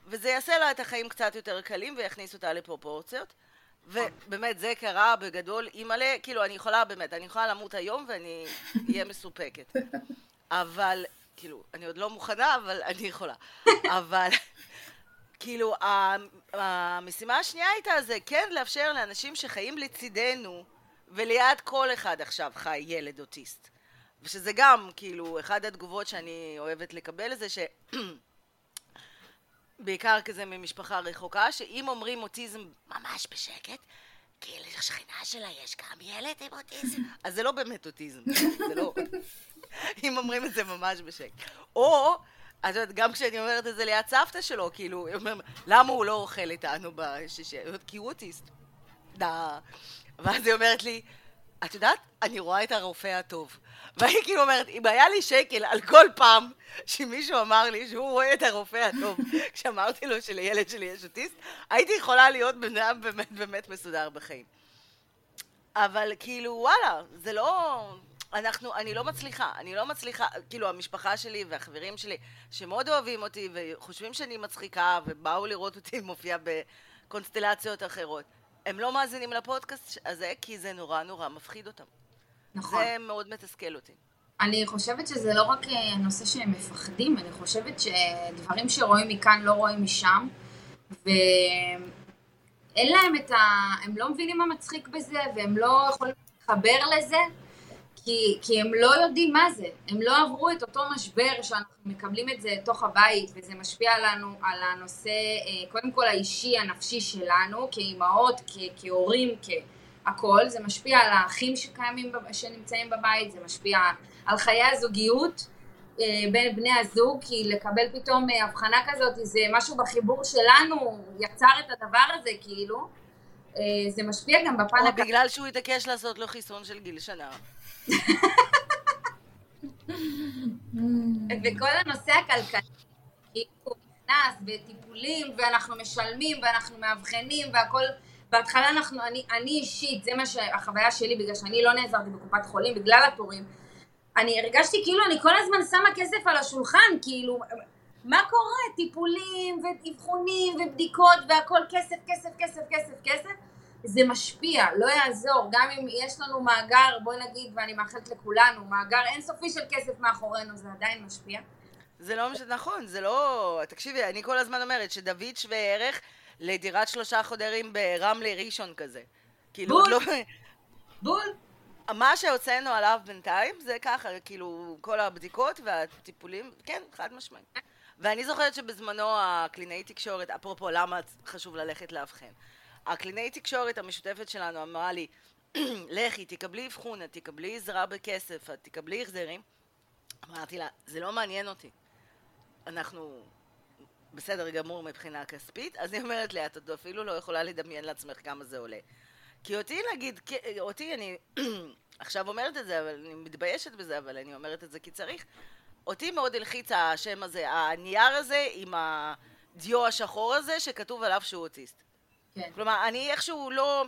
וזה יעשה לה את החיים קצת יותר קלים ויכניס אותה לפרופורציות. ובאמת זה קרה בגדול, אימא'לה, כאילו אני יכולה באמת, אני יכולה למות היום ואני אהיה מסופקת. אבל, כאילו, אני עוד לא מוכנה, אבל אני יכולה. אבל, כאילו, המשימה השנייה הייתה זה כן לאפשר לאנשים שחיים לצידנו, וליד כל אחד עכשיו חי ילד אוטיסט. ושזה גם, כאילו, אחת התגובות שאני אוהבת לקבל זה ש... בעיקר כזה ממשפחה רחוקה, שאם אומרים אוטיזם ממש בשקט, כי לשכנה שלה יש גם ילד עם אוטיזם, אז זה לא באמת אוטיזם, זה לא... אם אומרים את זה ממש בשקט. או, את יודעת, גם כשאני אומרת את זה ליד סבתא שלו, כאילו, למה הוא לא אוכל איתנו בשישי? כי הוא אוטיסט. דה. ואז היא אומרת לי, את יודעת, אני רואה את הרופא הטוב. והיא כאילו אומרת, אם היה לי שקל על כל פעם שמישהו אמר לי שהוא רואה את הרופא הטוב, כשאמרתי לו שלילד שלי יש אוטיסט, הייתי יכולה להיות בן אדם באמת באמת מסודר בחיים. אבל כאילו, וואלה, זה לא... אנחנו, אני לא מצליחה, אני לא מצליחה, כאילו המשפחה שלי והחברים שלי שמאוד אוהבים אותי וחושבים שאני מצחיקה ובאו לראות אותי מופיעה בקונסטלציות אחרות הם לא מאזינים לפודקאסט הזה כי זה נורא נורא מפחיד אותם. נכון. זה מאוד מתסכל אותי. אני חושבת שזה לא רק אה, נושא שהם מפחדים, אני חושבת שדברים שרואים מכאן לא רואים משם, ואין להם את ה... הם לא מבינים מה מצחיק בזה, והם לא יכולים להתחבר לזה, כי, כי הם לא יודעים מה זה, הם לא עברו את אותו משבר שאנחנו מקבלים את זה תוך הבית, וזה משפיע לנו על הנושא, אה, קודם כל האישי, הנפשי שלנו, כאימהות, כהורים, כ... הכל, זה משפיע על האחים שקיימים, שנמצאים בבית, זה משפיע על חיי הזוגיות אה, בין בני הזוג, כי לקבל פתאום אה, הבחנה כזאת, זה משהו בחיבור שלנו יצר את הדבר הזה, כאילו, זה משפיע גם בפן... או בגלל שהוא התעקש לעשות לו חיסון של גיל שנה. וכל הנושא הכלכלי, כאילו, נכנס בטיפולים, ואנחנו משלמים, ואנחנו מאבחנים, והכל... בהתחלה אנחנו, אני, אני אישית, זה מה שהחוויה שלי, בגלל שאני לא נעזרתי בקופת חולים בגלל התורים, אני הרגשתי כאילו אני כל הזמן שמה כסף על השולחן, כאילו, מה קורה? טיפולים ואבחונים ובדיקות והכל כסף, כסף, כסף, כסף, כסף, זה משפיע, לא יעזור, גם אם יש לנו מאגר, בואי נגיד, ואני מאחלת לכולנו, מאגר אינסופי של כסף מאחורינו, זה עדיין משפיע. זה לא משנה, נכון, זה לא... תקשיבי, אני כל הזמן אומרת שדוד שווה ערך לדירת שלושה חודרים ברמלה ראשון כזה. כאילו, בול. לא... בול. מה שהוצאנו עליו בינתיים זה ככה, כאילו, כל הבדיקות והטיפולים, כן, חד משמעי. ואני זוכרת שבזמנו הקלינאי תקשורת, אפרופו למה חשוב ללכת לאבחן, הקלינאי תקשורת המשותפת שלנו אמרה לי, לכי, תקבלי אבחון, את תקבלי עזרה בכסף, את תקבלי החזרים. אמרתי לה, זה לא מעניין אותי. אנחנו בסדר גמור מבחינה כספית, אז היא אומרת לי, את אפילו לא יכולה לדמיין לעצמך כמה זה עולה. כי אותי נגיד, אותי אני עכשיו אומרת את זה, אבל אני מתביישת בזה, אבל אני אומרת את זה כי צריך. אותי מאוד הלחיץ השם הזה, הנייר הזה עם הדיו השחור הזה שכתוב עליו שהוא אוטיסט. כן. כלומר, אני איכשהו לא...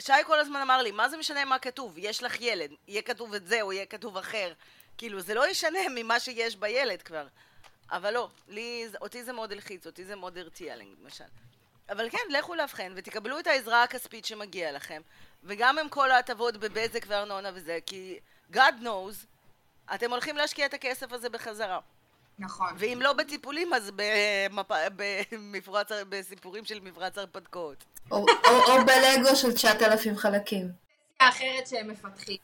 שי כל הזמן אמר לי, מה זה משנה מה כתוב? יש לך ילד, יהיה כתוב את זה או יהיה כתוב אחר. כאילו, זה לא ישנה ממה שיש בילד כבר. אבל לא, לי, אותי זה מאוד הלחיץ, אותי זה מאוד הרתיע למשל. אבל כן, לכו לאבחן ותקבלו את העזרה הכספית שמגיע לכם, וגם עם כל ההטבות בבזק וארנונה וזה, כי God knows, אתם הולכים להשקיע את הכסף הזה בחזרה. נכון. ואם לא בטיפולים, אז במפ... במפרץ... בסיפורים של מפרץ הרפתקאות. או, או, או בלגו של 9,000 חלקים. אחרת שהם מפתחים.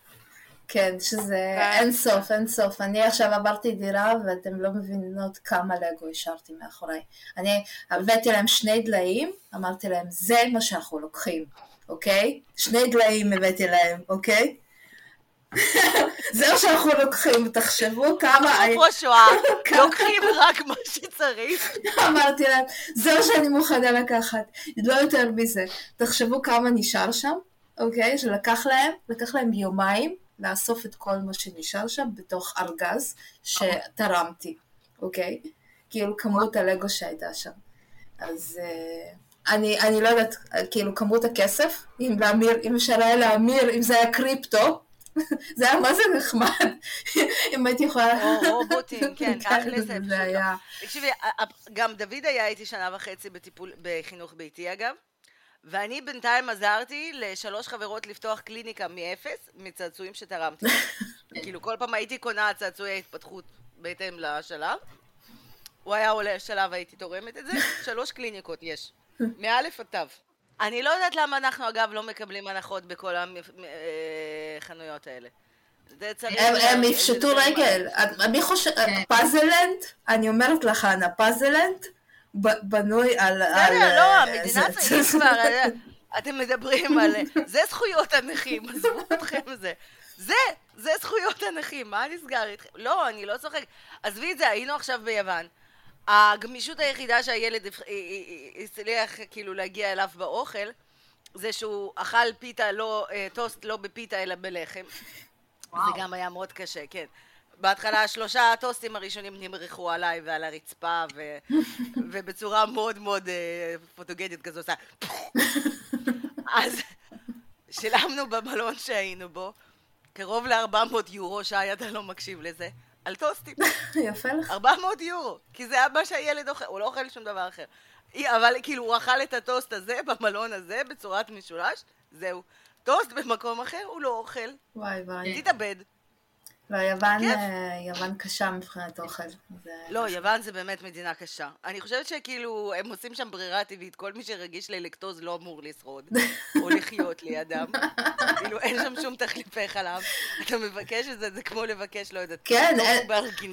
כן, שזה כן. אין סוף, אין סוף. אני עכשיו עברתי דירה ואתם לא מבינות כמה לגו השארתי מאחוריי. אני הבאתי להם שני דליים, אמרתי להם, זה מה שאנחנו לוקחים, אוקיי? שני דליים הבאתי להם, אוקיי? זה מה שאנחנו לוקחים, תחשבו כמה... אפרופו שואה, לוקחים רק מה שצריך. אמרתי להם, זה מה שאני מוכנה לקחת, לא יותר מזה. תחשבו כמה נשאר שם, אוקיי? שלקח להם, לקח להם יומיים. לאסוף את כל מה שנשאר שם בתוך ארגז שתרמתי, אוקיי? כאילו כמות הלגו שהייתה שם. אז uh, אני, אני לא יודעת, כאילו כמות הכסף, אם להמיר, אם אפשר היה להמיר, אם זה היה קריפטו, זה היה מה זה נחמד, אם הייתי יכולה... או רובוטים, כן, אחלה זה היה. תקשיבי, גם דוד היה איתי שנה וחצי בטיפול, בחינוך ביתי אגב. ואני בינתיים עזרתי לשלוש חברות לפתוח קליניקה מאפס, מצעצועים שתרמתי. כאילו כל פעם הייתי קונה צעצועי התפתחות בהתאם לשלב. הוא היה עולה שלב, הייתי תורמת את זה. שלוש קליניקות יש. מאלף עד תו. אני לא יודעת למה אנחנו אגב לא מקבלים הנחות בכל החנויות האלה. זה צריך... הם- יפשטו רגל. מי חושב, כן. פאזלנד, אני אומרת לך, אנה, פאזלנד בנוי על... בסדר, לא, אה, המדינה זה- צריכה כבר, אה, אתם מדברים על... זה זכויות הנכים, עזבו אתכם זה. זה, זה זכויות הנכים, מה נסגר איתכם? לא, אני לא צוחק. עזבי את זה, היינו עכשיו ביוון. הגמישות היחידה שהילד אה, אה, אה, הצליח כאילו להגיע אליו באוכל, זה שהוא אכל פיתה, לא, טוסט לא בפיתה אלא בלחם. וואו. זה גם היה מאוד קשה, כן. בהתחלה שלושה הטוסטים הראשונים נמרחו עליי ועל הרצפה, ו... ובצורה מאוד מאוד פוטוגנית כזו עושה... אז שילמנו במלון שהיינו בו קרוב ל-400 יורו, שי, אתה לא מקשיב לזה, על טוסטים. יפה לך. 400 יורו, כי זה מה שהילד אוכל, הוא לא אוכל שום דבר אחר. אבל כאילו הוא אכל את הטוסט הזה במלון הזה בצורת משולש, זהו. טוסט במקום אחר הוא לא אוכל, וואי וואי. תתאבד. לא, יוון. אה, יוון קשה מבחינת אוכל. זה- לא, יוון זה באמת מדינה קשה. אני חושבת שכאילו, הם עושים שם ברירה טבעית, כל מי שרגיש ללקטוז לא אמור לשרוד, או לחיות לידם. כאילו, אין שם שום תחליפי חלב. אתה מבקש את זה, זה כמו לבקש, לא יודעת, כן,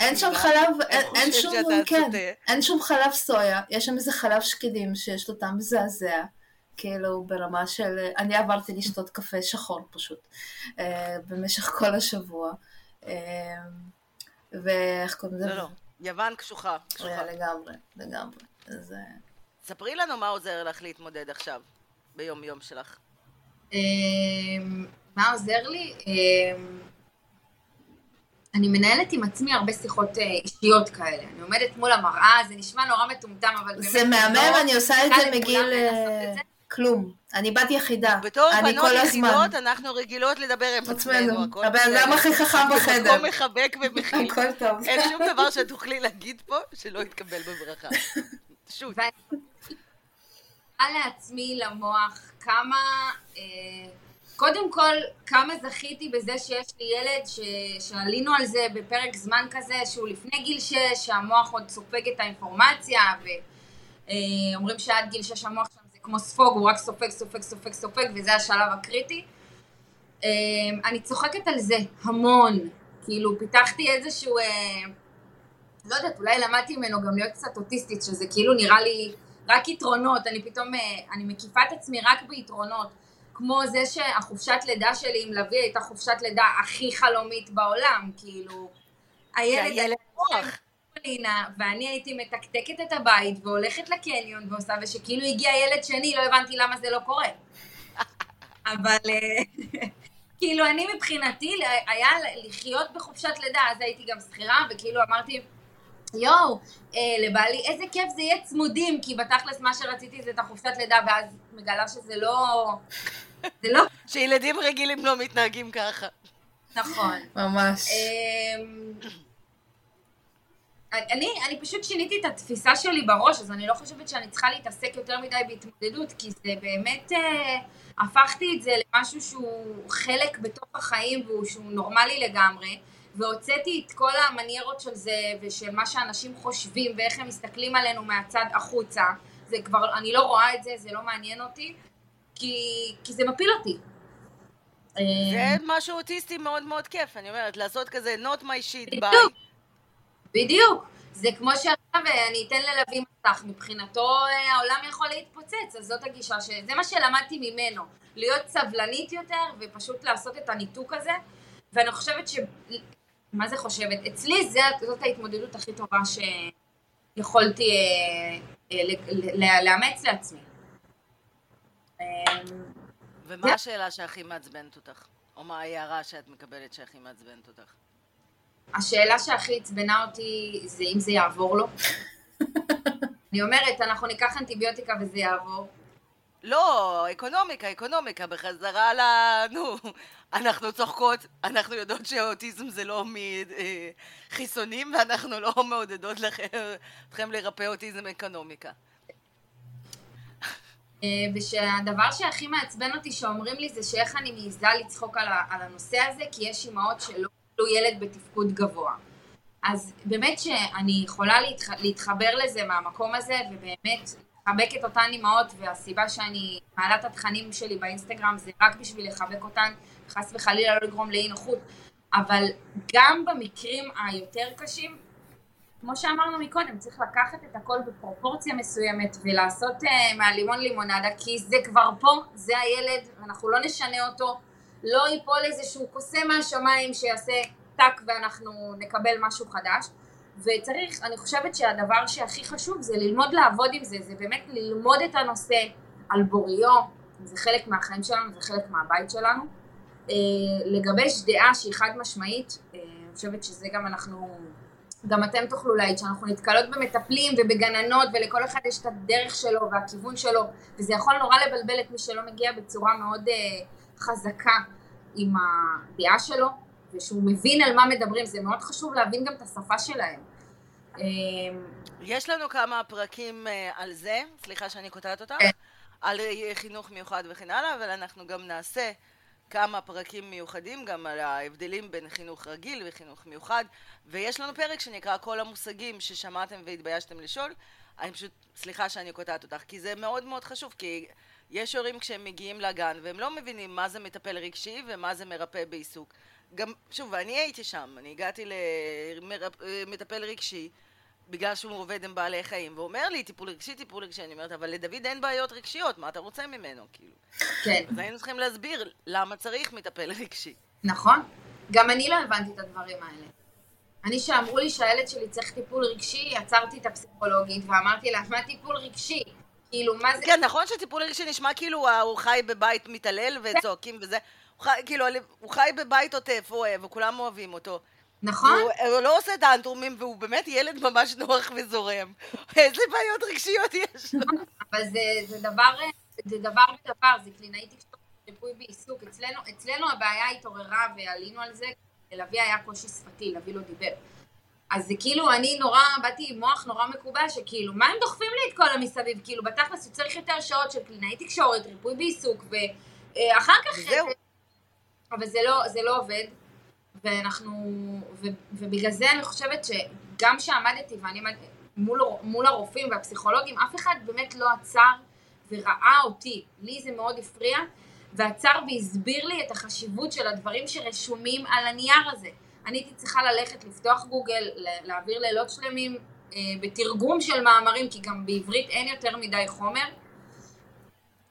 אין- שם חלב, אין- שום, כן. אין שום חלב סויה, יש שם איזה חלב שקדים שיש לו טעם מזעזע, כאילו ברמה של, אני עברתי לשתות קפה שחור פשוט, אה, במשך כל השבוע, ואיך קוראים לזה? לא, לא, יוון קשוחה, קשוחה. אה, לגמרי, לגמרי. אז אה, ספרי לנו מה עוזר לך להתמודד עכשיו, ביום-יום שלך. אמ, מה עוזר לי? אמ, אני מנהלת עם עצמי הרבה שיחות אה, אישיות כאלה. אני עומדת מול המראה, זה נשמע נורא מטומטם, אבל באמת... זה מהמם, לא אני עושה את זה מגיל. כלום. אני בת יחידה, בתור אני בנות כל הזמן. יחידות, אנחנו רגילות לדבר עם עצמנו, הבן אדם. הכי חכם בחדר. מקום מחבק ומכיל. הכל טוב. אין שום דבר שתוכלי להגיד פה שלא יתקבל בברכה. שוט. ואני מראה לעצמי למוח כמה, אה, קודם כל, כמה זכיתי בזה שיש לי ילד ש, שעלינו על זה בפרק זמן כזה, שהוא לפני גיל 6, שהמוח עוד סופג את האינפורמציה, ואומרים שעד גיל 6 המוח כמו ספוג, הוא רק סופג, סופג, סופג, סופג, וזה השלב הקריטי. אה, אני צוחקת על זה המון, כאילו פיתחתי איזשהו... אה, לא יודעת, אולי למדתי ממנו גם להיות קצת אוטיסטית, שזה כאילו נראה לי רק יתרונות, אני פתאום, אה, אני מקיפה את עצמי רק ביתרונות. כמו זה שהחופשת לידה שלי עם לביא הייתה חופשת לידה הכי חלומית בעולם, כאילו, הילד הילד. לינה, ואני הייתי מתקתקת את הבית והולכת לקניון ועושה, ושכאילו הגיע ילד שני, לא הבנתי למה זה לא קורה. אבל אה, כאילו אני מבחינתי היה לחיות בחופשת לידה, אז הייתי גם שכירה, וכאילו אמרתי, יואו, אה, לבעלי, איזה כיף זה יהיה צמודים, כי בתכלס מה שרציתי זה את החופשת לידה, ואז מגלה שזה לא... זה לא שילדים רגילים לא מתנהגים ככה. נכון. ממש. אמ, אני, אני פשוט שיניתי את התפיסה שלי בראש, אז אני לא חושבת שאני צריכה להתעסק יותר מדי בהתמודדות, כי זה באמת, אה, הפכתי את זה למשהו שהוא חלק בתוך החיים והוא שהוא נורמלי לגמרי, והוצאתי את כל המניירות של זה ושל מה שאנשים חושבים ואיך הם מסתכלים עלינו מהצד החוצה. זה כבר, אני לא רואה את זה, זה לא מעניין אותי, כי, כי זה מפיל אותי. זה משהו אוטיסטי מאוד מאוד כיף, אני אומרת, לעשות כזה not my shit, ביי. בדיוק. זה כמו שעכשיו אני אתן ללוי מסך, מבחינתו אה, העולם יכול להתפוצץ, אז זאת הגישה, שזה מה שלמדתי ממנו, להיות סבלנית יותר ופשוט לעשות את הניתוק הזה, ואני חושבת ש... מה זה חושבת? אצלי זה, זאת ההתמודדות הכי טובה שיכולתי אה, אה, ל- ל- לאמץ לעצמי. אה, ומה השאלה שהכי מעצבנת אותך? או מה ההערה שאת מקבלת שהכי מעצבנת אותך? השאלה שהכי עצבנה אותי זה אם זה יעבור לו. אני אומרת, אנחנו ניקח אנטיביוטיקה וזה יעבור. לא, אקונומיקה, אקונומיקה, בחזרה ל... נו, אנחנו צוחקות, אנחנו יודעות שאוטיזם זה לא מחיסונים, ואנחנו לא מעודדות לכם, אתכם לרפא אוטיזם אקונומיקה. אה, ושהדבר שהכי מעצבן אותי שאומרים לי זה שאיך אני מעיזה לצחוק על, על הנושא הזה, כי יש אימהות שלא קיבלו ילד בתפקוד גבוה. אז באמת שאני יכולה להתח... להתחבר לזה מהמקום הזה, ובאמת לחבק את אותן אימהות, והסיבה שאני מעלה את התכנים שלי באינסטגרם זה רק בשביל לחבק אותן, חס וחלילה לא לגרום לאי נוחות. אבל גם במקרים היותר קשים, כמו שאמרנו מקודם, צריך לקחת את הכל בפרופורציה מסוימת ולעשות uh, מהלימון לימונדה, כי זה כבר פה, זה הילד, אנחנו לא נשנה אותו, לא ייפול איזשהו קוסם מהשמיים שיעשה טאק ואנחנו נקבל משהו חדש. וצריך, אני חושבת שהדבר שהכי חשוב זה ללמוד לעבוד עם זה, זה באמת ללמוד את הנושא על בוריו, זה חלק מהחיים שלנו, זה חלק מהבית שלנו. אה, לגבש דעה שהיא חד משמעית, אה, אני חושבת שזה גם אנחנו, גם אתם תוכלו להעיד שאנחנו נתקלות במטפלים ובגננות ולכל אחד יש את הדרך שלו והכיוון שלו וזה יכול נורא לבלבל את מי שלא מגיע בצורה מאוד אה, חזקה עם הדעה שלו ושהוא מבין על מה מדברים, זה מאוד חשוב להבין גם את השפה שלהם. יש לנו כמה פרקים על זה, סליחה שאני קוטעת אותך, כן. על חינוך מיוחד וכן הלאה, אבל אנחנו גם נעשה כמה פרקים מיוחדים גם על ההבדלים בין חינוך רגיל וחינוך מיוחד. ויש לנו פרק שנקרא כל המושגים ששמעתם והתביישתם לשאול אני פשוט, סליחה שאני קוטעת אותך כי זה מאוד מאוד חשוב כי יש הורים כשהם מגיעים לגן והם לא מבינים מה זה מטפל רגשי ומה זה מרפא בעיסוק גם, שוב, ואני הייתי שם, אני הגעתי למטפל רגשי בגלל שהוא עובד עם בעלי חיים, ואומר לי טיפול רגשי, טיפול רגשי, אני אומרת, אבל לדוד אין בעיות רגשיות, מה אתה רוצה ממנו, כאילו? כן. אז היינו צריכים להסביר למה צריך מטפל רגשי. נכון. גם אני לא הבנתי את הדברים האלה. אני, שאמרו לי שהילד שלי צריך טיפול רגשי, עצרתי את הפסיכולוגית ואמרתי לה, מה טיפול רגשי? כאילו, מה זה... כן, נכון שטיפול רגשי נשמע כאילו הוא חי בבית מתעלל וצועקים וזה. הוא חי, כאילו, הוא חי בבית עוטף, הוא אוהב, וכולם אוהבים אותו. נכון. הוא, הוא לא עושה טנטרומים, והוא באמת ילד ממש נוח וזורם. איזה בעיות רגשיות יש לו. אבל זה, זה דבר, זה דבר ודבר, זה קלינאי תקשורת, ריפוי בעיסוק. אצלנו, אצלנו הבעיה התעוררה ועלינו על זה, ללוי היה קושי שפתי, לוי לא דיבר. אז זה כאילו, אני נורא, באתי עם מוח נורא מקובע, שכאילו, מה הם דוחפים לי את כל המסביב? כאילו, בתכלס הוא צריך יותר שעות של קלינאי תקשורת, ריפוי בעיסוק, ואחר כך... זהו. אבל זה לא, זה לא עובד. ואנחנו, ו, ובגלל זה אני חושבת שגם שעמדתי ואני מול, מול הרופאים והפסיכולוגים, אף אחד באמת לא עצר וראה אותי, לי זה מאוד הפריע, ועצר והסביר לי את החשיבות של הדברים שרשומים על הנייר הזה. אני הייתי צריכה ללכת, לפתוח גוגל, להעביר לילות שלמים אה, בתרגום של מאמרים, כי גם בעברית אין יותר מדי חומר,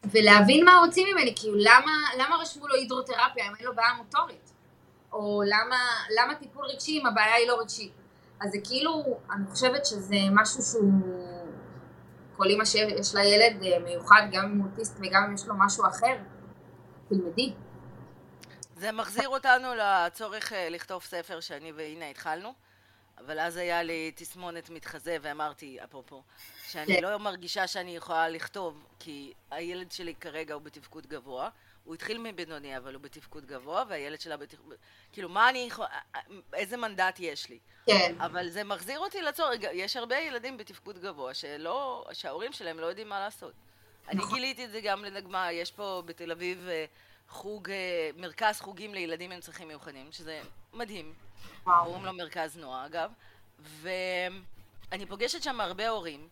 ולהבין מה רוצים ממני, כאילו למה, למה רשמו לו הידרותרפיה אם אין לו בעיה מוטורית? או למה, למה טיפול רגשי אם הבעיה היא לא רגשית. אז זה כאילו, אני חושבת שזה משהו שהוא, כל אימא שיש לה ילד אה, מיוחד, גם אם הוא אוטיסט וגם אם יש לו משהו אחר, תלמדי. זה מחזיר אותנו לצורך אה, לכתוב ספר שאני והנה התחלנו, אבל אז היה לי תסמונת מתחזה ואמרתי, אפרופו, שאני כן. לא מרגישה שאני יכולה לכתוב, כי הילד שלי כרגע הוא בתפקוד גבוה, הוא התחיל מבינוני, אבל הוא בתפקוד גבוה, והילד שלה בתפקוד... כאילו, מה אני יכול... איזה מנדט יש לי? כן. אבל זה מחזיר אותי לצורך, יש הרבה ילדים בתפקוד גבוה שלא... שההורים שלהם לא יודעים מה לעשות. אני נכון. גיליתי את זה גם לנגמה, יש פה בתל אביב אה, חוג, אה, מרכז חוגים לילדים עם צרכים מיוחדים, שזה מדהים. קוראים לו מרכז נועה, אגב. ואני פוגשת שם הרבה הורים.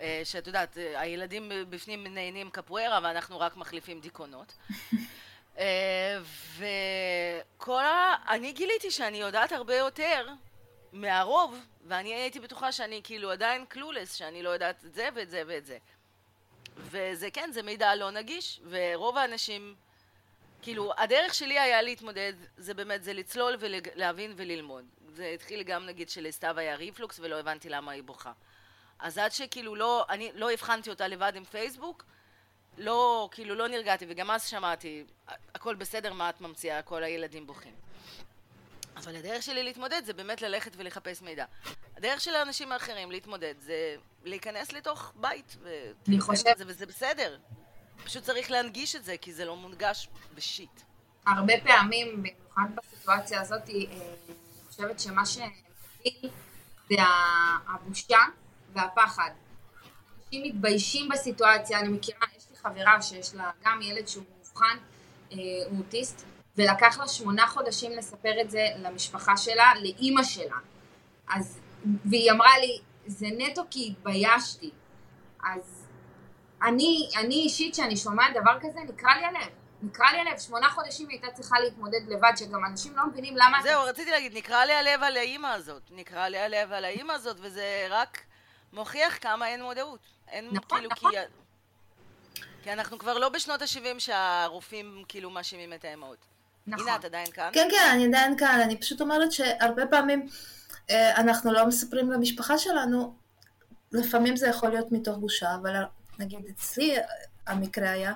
אה, שאת יודעת, אה, הילדים בפנים נהנים קפוארה ואנחנו רק מחליפים דיכאונות. וכל ה... אני גיליתי שאני יודעת הרבה יותר מהרוב, ואני הייתי בטוחה שאני כאילו עדיין קלולס, שאני לא יודעת את זה ואת זה ואת זה. וזה כן, זה מידע לא נגיש, ורוב האנשים, כאילו, הדרך שלי היה להתמודד, זה באמת, זה לצלול ולהבין וללמוד. זה התחיל גם נגיד שלסתיו היה ריפלוקס ולא הבנתי למה היא בוכה. אז עד שכאילו לא, אני לא הבחנתי אותה לבד עם פייסבוק, לא, כאילו לא נרגעתי, וגם אז שמעתי, הכל בסדר, מה את ממציאה, כל הילדים בוכים. אבל הדרך שלי להתמודד זה באמת ללכת ולחפש מידע. הדרך של האנשים האחרים להתמודד זה להיכנס לתוך בית, אני חושבת... וזה בסדר. פשוט צריך להנגיש את זה, כי זה לא מונגש בשיט. הרבה פעמים, במיוחד בסיטואציה הזאת, אה, אני חושבת שמה שמביא זה הבושה והפחד. אנשים מתביישים בסיטואציה, אני מכירה, יש לי חברה שיש לה גם ילד שהוא מאובחן, אה, הוא אוטיסט, ולקח לה שמונה חודשים לספר את זה למשפחה שלה, לאימא שלה. אז, והיא אמרה לי, זה נטו כי התביישתי. אז אני, אני אישית, כשאני שומעת דבר כזה, נקרע לי הלב. נקרע לי הלב, שמונה חודשים היא הייתה צריכה להתמודד לבד, שגם אנשים לא מבינים למה... זהו, רציתי להגיד, נקרע לי הלב על האימא הזאת. נקרע לי הלב על האימא הזאת, וזה רק מוכיח כמה אין מודעות. אין נכון, כאילו, נכון. כי... כי אנחנו כבר לא בשנות ה-70 שהרופאים כאילו מאשימים את האימהות. נכון. הנה, את עדיין כאן? כן, כן, אני עדיין כאן, אני פשוט אומרת שהרבה פעמים אה, אנחנו לא מספרים למשפחה שלנו, לפעמים זה יכול להיות מתוך בושה, אבל נגיד אצלי אה, המקרה היה,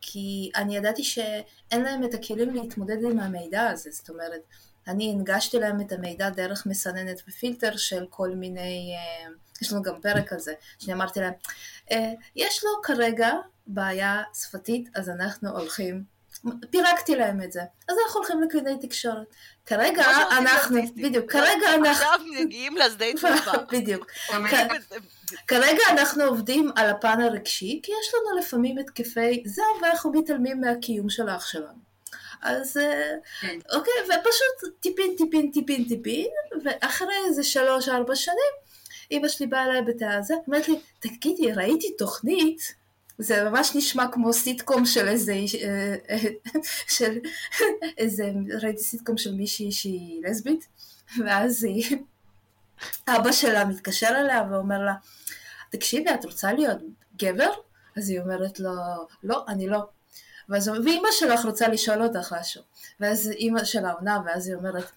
כי אני ידעתי שאין להם את הכלים להתמודד עם המידע הזה, זאת אומרת, אני הנגשתי להם את המידע דרך מסננת ופילטר של כל מיני, אה, יש לנו גם פרק על זה, שאני אמרתי להם, אה, יש לו כרגע בעיה שפתית, אז אנחנו הולכים פירקתי להם את זה. אז אנחנו הולכים לקלינאי תקשורת. כרגע שעושים אנחנו. בדיוק, כרגע אנחנו... עכשיו מגיעים לשדה תעופה. בדיוק. כרגע אנחנו עובדים על הפן הרגשי, כי יש לנו לפעמים התקפי זעם ואנחנו מתעלמים מהקיום של האח שלנו. אז אה, כן. אוקיי, ופשוט טיפין טיפין טיפין טיפין, ואחרי איזה שלוש ארבע שנים, אמא שלי באה אליי בתא הזה, אומרת לי, תגידי, ראיתי תוכנית, זה ממש נשמע כמו סיטקום של איזה, אה, של איזה, ראיתי סיטקום של מישהי שהיא לסבית, ואז היא, אבא שלה מתקשר אליה ואומר לה, תקשיבי, את רוצה להיות גבר? אז היא אומרת לו, לא, אני לא. ואז, ואימא שלך רוצה לשאול אותך משהו. ואז אימא שלה עונה, ואז היא אומרת,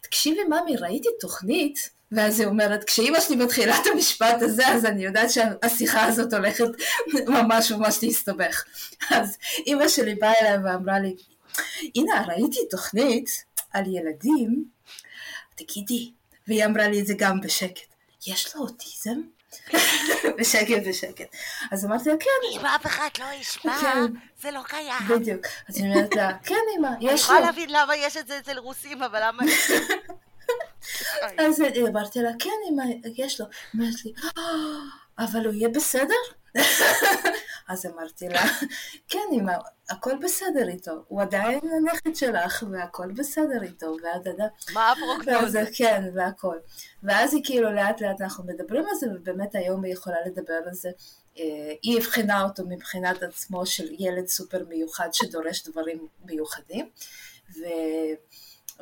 תקשיבי, ממי, ראיתי תוכנית? ואז היא אומרת, כשאימא שלי מתחילה את המשפט הזה, אז אני יודעת שהשיחה הזאת הולכת ממש ממש להסתבך. אז אימא שלי באה אליי ואמרה לי, הנה, ראיתי תוכנית על ילדים, תגידי, והיא אמרה לי את זה גם בשקט, יש לו אוטיזם? בשקט בשקט. אז אמרתי לה, כן, אם אף אחד לא ישמע, כן. זה לא קיים. בדיוק. אז היא אומרת לה, כן אמא, אני יש לו. יכולה להבין למה יש את זה אצל רוסים, אבל למה... אז אמרתי לה, כן אמא, יש לו. אומרת לי, "אה, אבל הוא יהיה בסדר? אז אמרתי לה, כן אמא, הכל בסדר איתו. הוא עדיין הנכד שלך, והכל בסדר איתו, ואת יודעת... מה הפרוגנוזה? כן, והכל. ואז היא כאילו לאט לאט אנחנו מדברים על זה, ובאמת היום היא יכולה לדבר על זה. אה, היא הבחינה אותו מבחינת עצמו של ילד סופר מיוחד שדורש דברים מיוחדים. ו...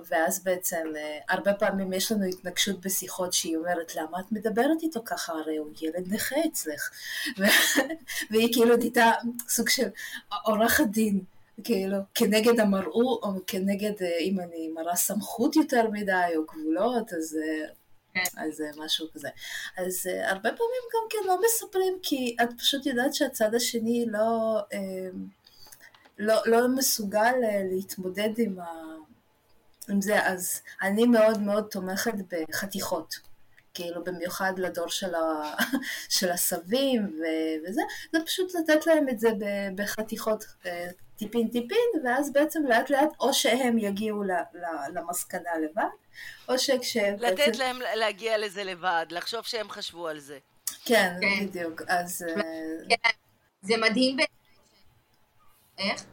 ואז בעצם אה, הרבה פעמים יש לנו התנגשות בשיחות שהיא אומרת למה את מדברת איתו ככה הרי הוא ילד נכה אצלך. והיא כאילו נהייתה סוג של עורכת דין כאילו כנגד המראו או כנגד אה, אם אני מראה סמכות יותר מדי או גבולות אז, אה, כן. אז משהו כזה אז הרבה פעמים גם כן לא מספרים כי את פשוט יודעת שהצד השני לא לא, לא מסוגל להתמודד עם, ה, עם זה, אז אני מאוד מאוד תומכת בחתיכות. כאילו במיוחד לדור של, ה... של הסבים ו... וזה, זה פשוט לתת להם את זה ב- בחתיכות אה, טיפין טיפין, ואז בעצם לאט לאט או שהם יגיעו ל... ל... למסקנה לבד, או שכשהם... לתת להם להגיע לזה לבד, לחשוב שהם חשבו על זה. כן, כן. בדיוק, אז... אה, כן, זה מדהים. ש- איך?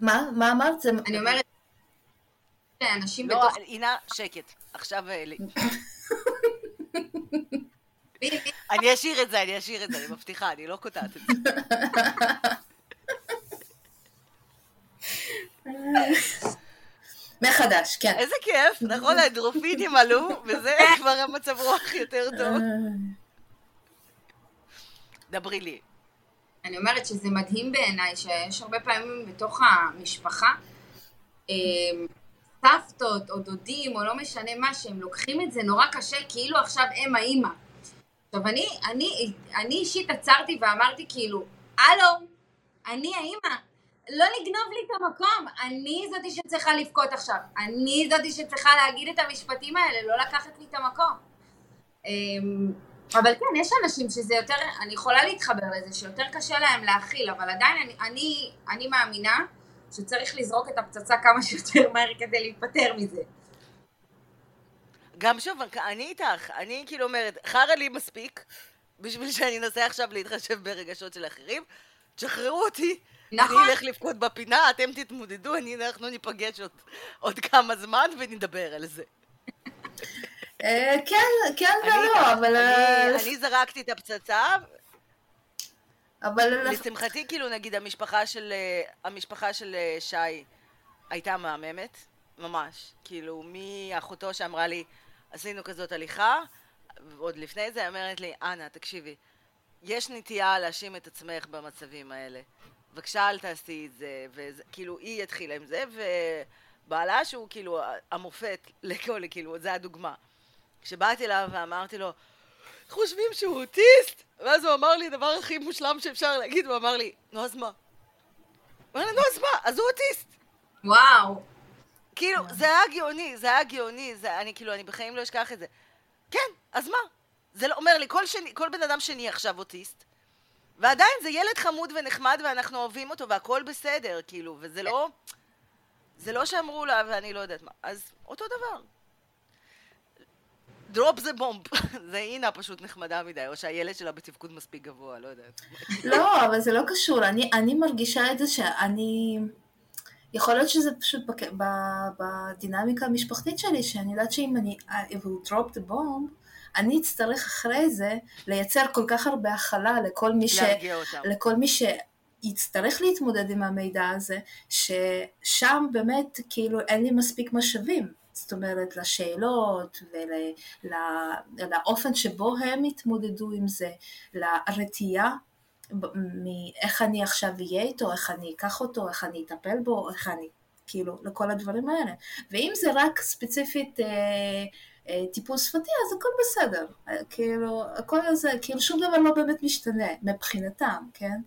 מה? מה אמרת? זה... אני אומרת, שאנשים לא, בתוך... עינה, שקט. עכשיו... אה, לי- מי- מי- אני אשאיר את זה, אני אשאיר את זה, אני מבטיחה, אני לא קוטעת את זה. מחדש, כן. איזה כיף, נכון? האנדרופינים עלו, וזה כבר המצב רוח יותר טוב. אה, דברי לי. אני אומרת שזה מדהים בעיניי שיש הרבה פעמים בתוך המשפחה אה, סבתות או דודים או לא משנה מה שהם לוקחים את זה נורא קשה כאילו עכשיו הם האימא. עכשיו אני, אני, אני אישית עצרתי ואמרתי כאילו הלו אני האימא לא לגנוב לי את המקום אני זאתי שצריכה לבכות עכשיו אני זאתי שצריכה להגיד את המשפטים האלה לא לקחת לי את המקום. אמ, אבל כן, יש אנשים שזה יותר, אני יכולה להתחבר לזה, שיותר קשה להם להכיל, אבל עדיין אני, אני, אני מאמינה שצריך לזרוק את הפצצה כמה שיותר מהר כדי להיפטר מזה. גם שוב, אני איתך, אני כאילו אומרת, חרא לי מספיק, בשביל שאני אנסה עכשיו להתחשב ברגשות של אחרים, תשחררו אותי, נכון. אני אלך לבכות בפינה, אתם תתמודדו, אני, אנחנו ניפגש עוד, עוד כמה זמן ונדבר על זה. אה, כן, כן ולא, אבל... אני, אה, אני זרקתי את הפצצה, אבל... לשמחתי, כאילו, נגיד, המשפחה של, אה, המשפחה של אה, שי הייתה מהממת, ממש. כאילו, מאחותו שאמרה לי, עשינו כזאת הליכה, ועוד לפני זה אומרת לי, אנה, תקשיבי, יש נטייה להאשים את עצמך במצבים האלה. בבקשה אל תעשי את זה, וכאילו היא התחילה עם זה, ובעלה שהוא כאילו המופת לכל, כאילו, זה הדוגמה. כשבאתי אליו ואמרתי לו, חושבים שהוא אוטיסט? ואז הוא אמר לי, הדבר הכי מושלם שאפשר להגיד, הוא אמר לי, נו אז מה? הוא אמר לי, נו אז מה? אז הוא אוטיסט. וואו. כאילו, זה היה גאוני, זה היה גאוני, זה, אני כאילו, אני בחיים לא אשכח את זה. כן, אז מה? זה לא, אומר לי, כל, שני, כל בן אדם שני עכשיו אוטיסט, ועדיין זה ילד חמוד ונחמד ואנחנו אוהבים אותו והכל בסדר, כאילו, וזה לא... זה לא שאמרו לה ואני לא יודעת מה. אז אותו דבר. דרופ זה בומב. זה אינה פשוט נחמדה מדי, או שהילד שלה בתפקוד מספיק גבוה, לא יודעת. לא, אבל זה לא קשור. אני, אני מרגישה את זה שאני... יכול להיות שזה פשוט בק... בדינמיקה המשפחתית שלי, שאני יודעת שאם אני... I will drop the bomb, אני אצטרך אחרי זה לייצר כל כך הרבה הכלה לכל מי ש... לכל מי שיצטרך להתמודד עם המידע הזה, ששם באמת כאילו אין לי מספיק משאבים. זאת אומרת, לשאלות ולאופן שבו הם יתמודדו עם זה, לרתיעה מאיך אני עכשיו אהיה איתו, איך אני אקח אותו, איך אני אטפל בו, איך אני, כאילו, לכל הדברים האלה. ואם זה רק ספציפית אה, אה, טיפול שפתי, אז הכל בסדר. אה, כאילו, הכל זה, כאילו שום דבר לא באמת משתנה מבחינתם, כן?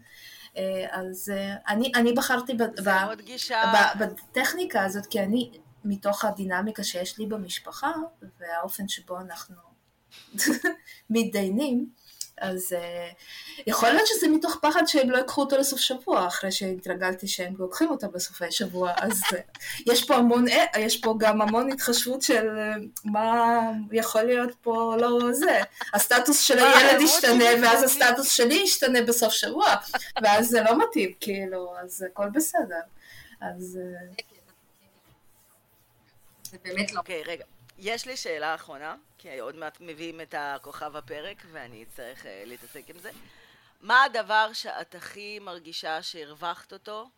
אה, אז אה, אני, אני בחרתי ב, ב, גישה... ב, בטכניקה הזאת, כי אני, מתוך הדינמיקה שיש לי במשפחה, והאופן שבו אנחנו מתדיינים, אז uh, יכול להיות שזה מתוך פחד שהם לא ייקחו אותו לסוף שבוע, אחרי שהתרגלתי שהם לוקחים אותו בסופי שבוע, אז uh, יש פה המון, uh, יש פה גם המון התחשבות של uh, מה יכול להיות פה לא זה. הסטטוס של הילד ישתנה, ואז הסטטוס שלי ישתנה בסוף שבוע, ואז זה לא מתאים, כאילו, אז הכל בסדר. אז... זה באמת לא. אוקיי, רגע. יש לי שאלה אחרונה, כי עוד מעט מביאים את הכוכב הפרק ואני אצטרך uh, להתעסק עם זה. מה הדבר שאת הכי מרגישה שהרווחת אותו,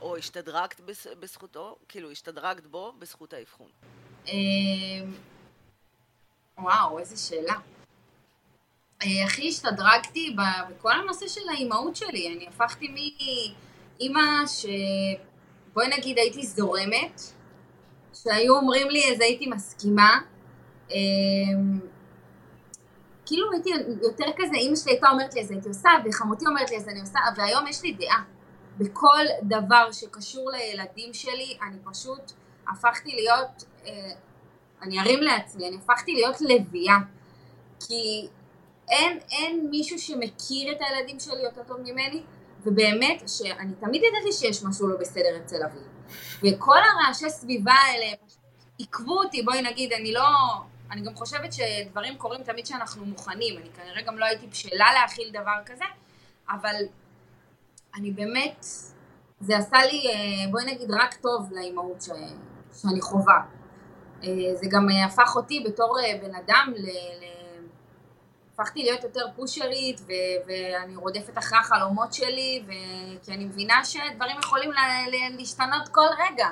או השתדרגת בזכותו, כאילו השתדרגת בו בזכות האבחון? אמ, וואו, איזה שאלה. אה, הכי השתדרגתי בכל הנושא של האימהות שלי. אני הפכתי מאימא ש... בואי נגיד הייתי זורמת, שהיו אומרים לי אז הייתי מסכימה. אמ, כאילו הייתי יותר כזה, אימא שלי הייתה אומרת לי אז הייתי עושה, וחמותי אומרת לי אז אני עושה, והיום יש לי דעה. בכל דבר שקשור לילדים שלי, אני פשוט הפכתי להיות, אה, אני ארים לעצמי, אני הפכתי להיות לביאה. כי אין, אין מישהו שמכיר את הילדים שלי יותר טוב ממני, ובאמת שאני תמיד ידעתי שיש משהו לא בסדר אצל אבי. וכל הרעשי סביבה האלה עיכבו אותי, בואי נגיד, אני לא... אני גם חושבת שדברים קורים תמיד כשאנחנו מוכנים, אני כנראה גם לא הייתי בשלה להכיל דבר כזה, אבל אני באמת, זה עשה לי, אה, בואי נגיד, רק טוב לאימהות ש... שאני חווה. אה, זה גם אה, הפך אותי בתור בן אדם ל... הפכתי להיות יותר פושרית ו- ואני רודפת אחרי החלומות שלי ו- כי אני מבינה שדברים יכולים ל- להשתנות כל רגע.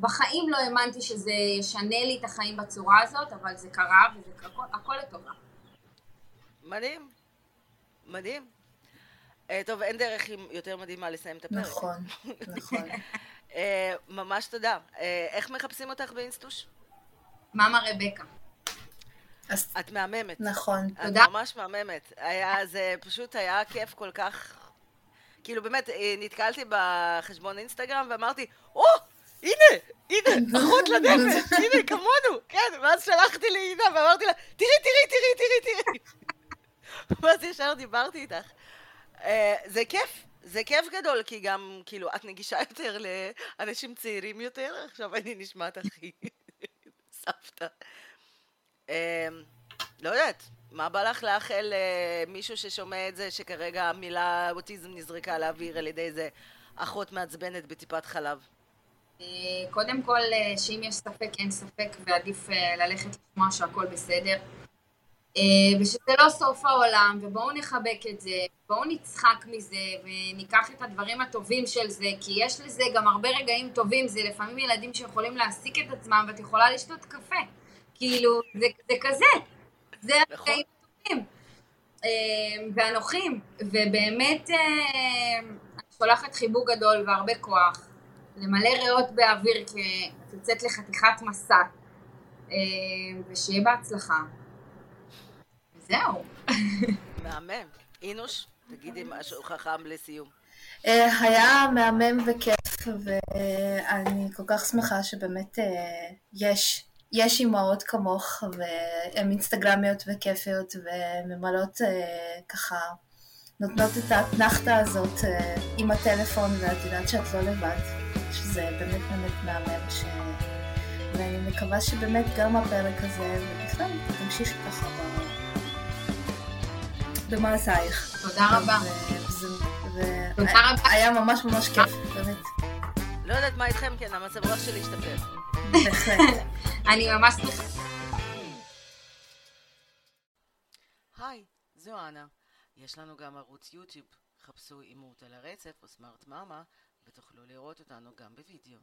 בחיים לא האמנתי שזה ישנה לי את החיים בצורה הזאת, אבל זה קרה וזה הכל, הכל לטובה. מדהים, מדהים. Uh, טוב, אין דרך יותר מדהימה לסיים את הפרק. נכון, נכון. uh, ממש תודה. Uh, איך מחפשים אותך באינסטוש? מאמה רבקה. אז... את מהממת. נכון. את תודה. את ממש מהממת. היה, זה פשוט היה כיף כל כך... כאילו באמת, נתקלתי בחשבון אינסטגרם ואמרתי, או! Oh, הנה, הנה, אחות לנפש, הנה, כמונו, כן, ואז שלחתי לעינה ואמרתי לה, תראי, תראי, תראי, תראי, תראי. ואז ישר דיברתי איתך. אה, זה כיף, זה כיף גדול, כי גם, כאילו, את נגישה יותר לאנשים צעירים יותר, עכשיו אני נשמעת הכי סבתא. אה, לא יודעת, מה בא לך לאחל למישהו ששומע את זה, שכרגע המילה אוטיזם נזרקה לאוויר על ידי איזה אחות מעצבנת בטיפת חלב? אה, קודם כל, אה, שאם יש ספק, אין ספק, ועדיף אה, ללכת לשמוע שהכל בסדר. אה, ושזה לא סוף העולם, ובואו נחבק את זה, בואו נצחק מזה, וניקח את הדברים הטובים של זה, כי יש לזה גם הרבה רגעים טובים, זה לפעמים ילדים שיכולים להעסיק את עצמם, ואת יכולה לשתות קפה. כאילו, זה, זה כזה, זה נכון. הרגעים הטובים. אה, והנוחים, ובאמת אה, אני שולחת חיבוק גדול והרבה כוח, למלא ריאות באוויר כי את יוצאת לחתיכת מסע, אה, ושיהיה בהצלחה. זהו. מהמם. אינוש, תגידי משהו חכם לסיום. היה מהמם וכיף, ואני כל כך שמחה שבאמת יש, יש אימהות כמוך, והן אינסטגרמיות וכיפיות, וממלאות אה, ככה, נותנות את האתנחתא הזאת אה, עם הטלפון, ואת יודעת שאת לא לבד, שזה באמת באמת מהמם, ש... ואני מקווה שבאמת גם הפרק הזה, ובכלל, תמשיכי ככה ב... במעשייך. תודה רבה. תודה רבה. היה ממש ממש כיף, באמת. לא יודעת מה איתכם, כן, המצב רוח שלי השתפר. אני ממש שמחה. היי, זו אנה. יש לנו גם ערוץ יוטיוב. חפשו אימות על הרצף או סמארט מאמה, ותוכלו לראות אותנו גם בווידאו.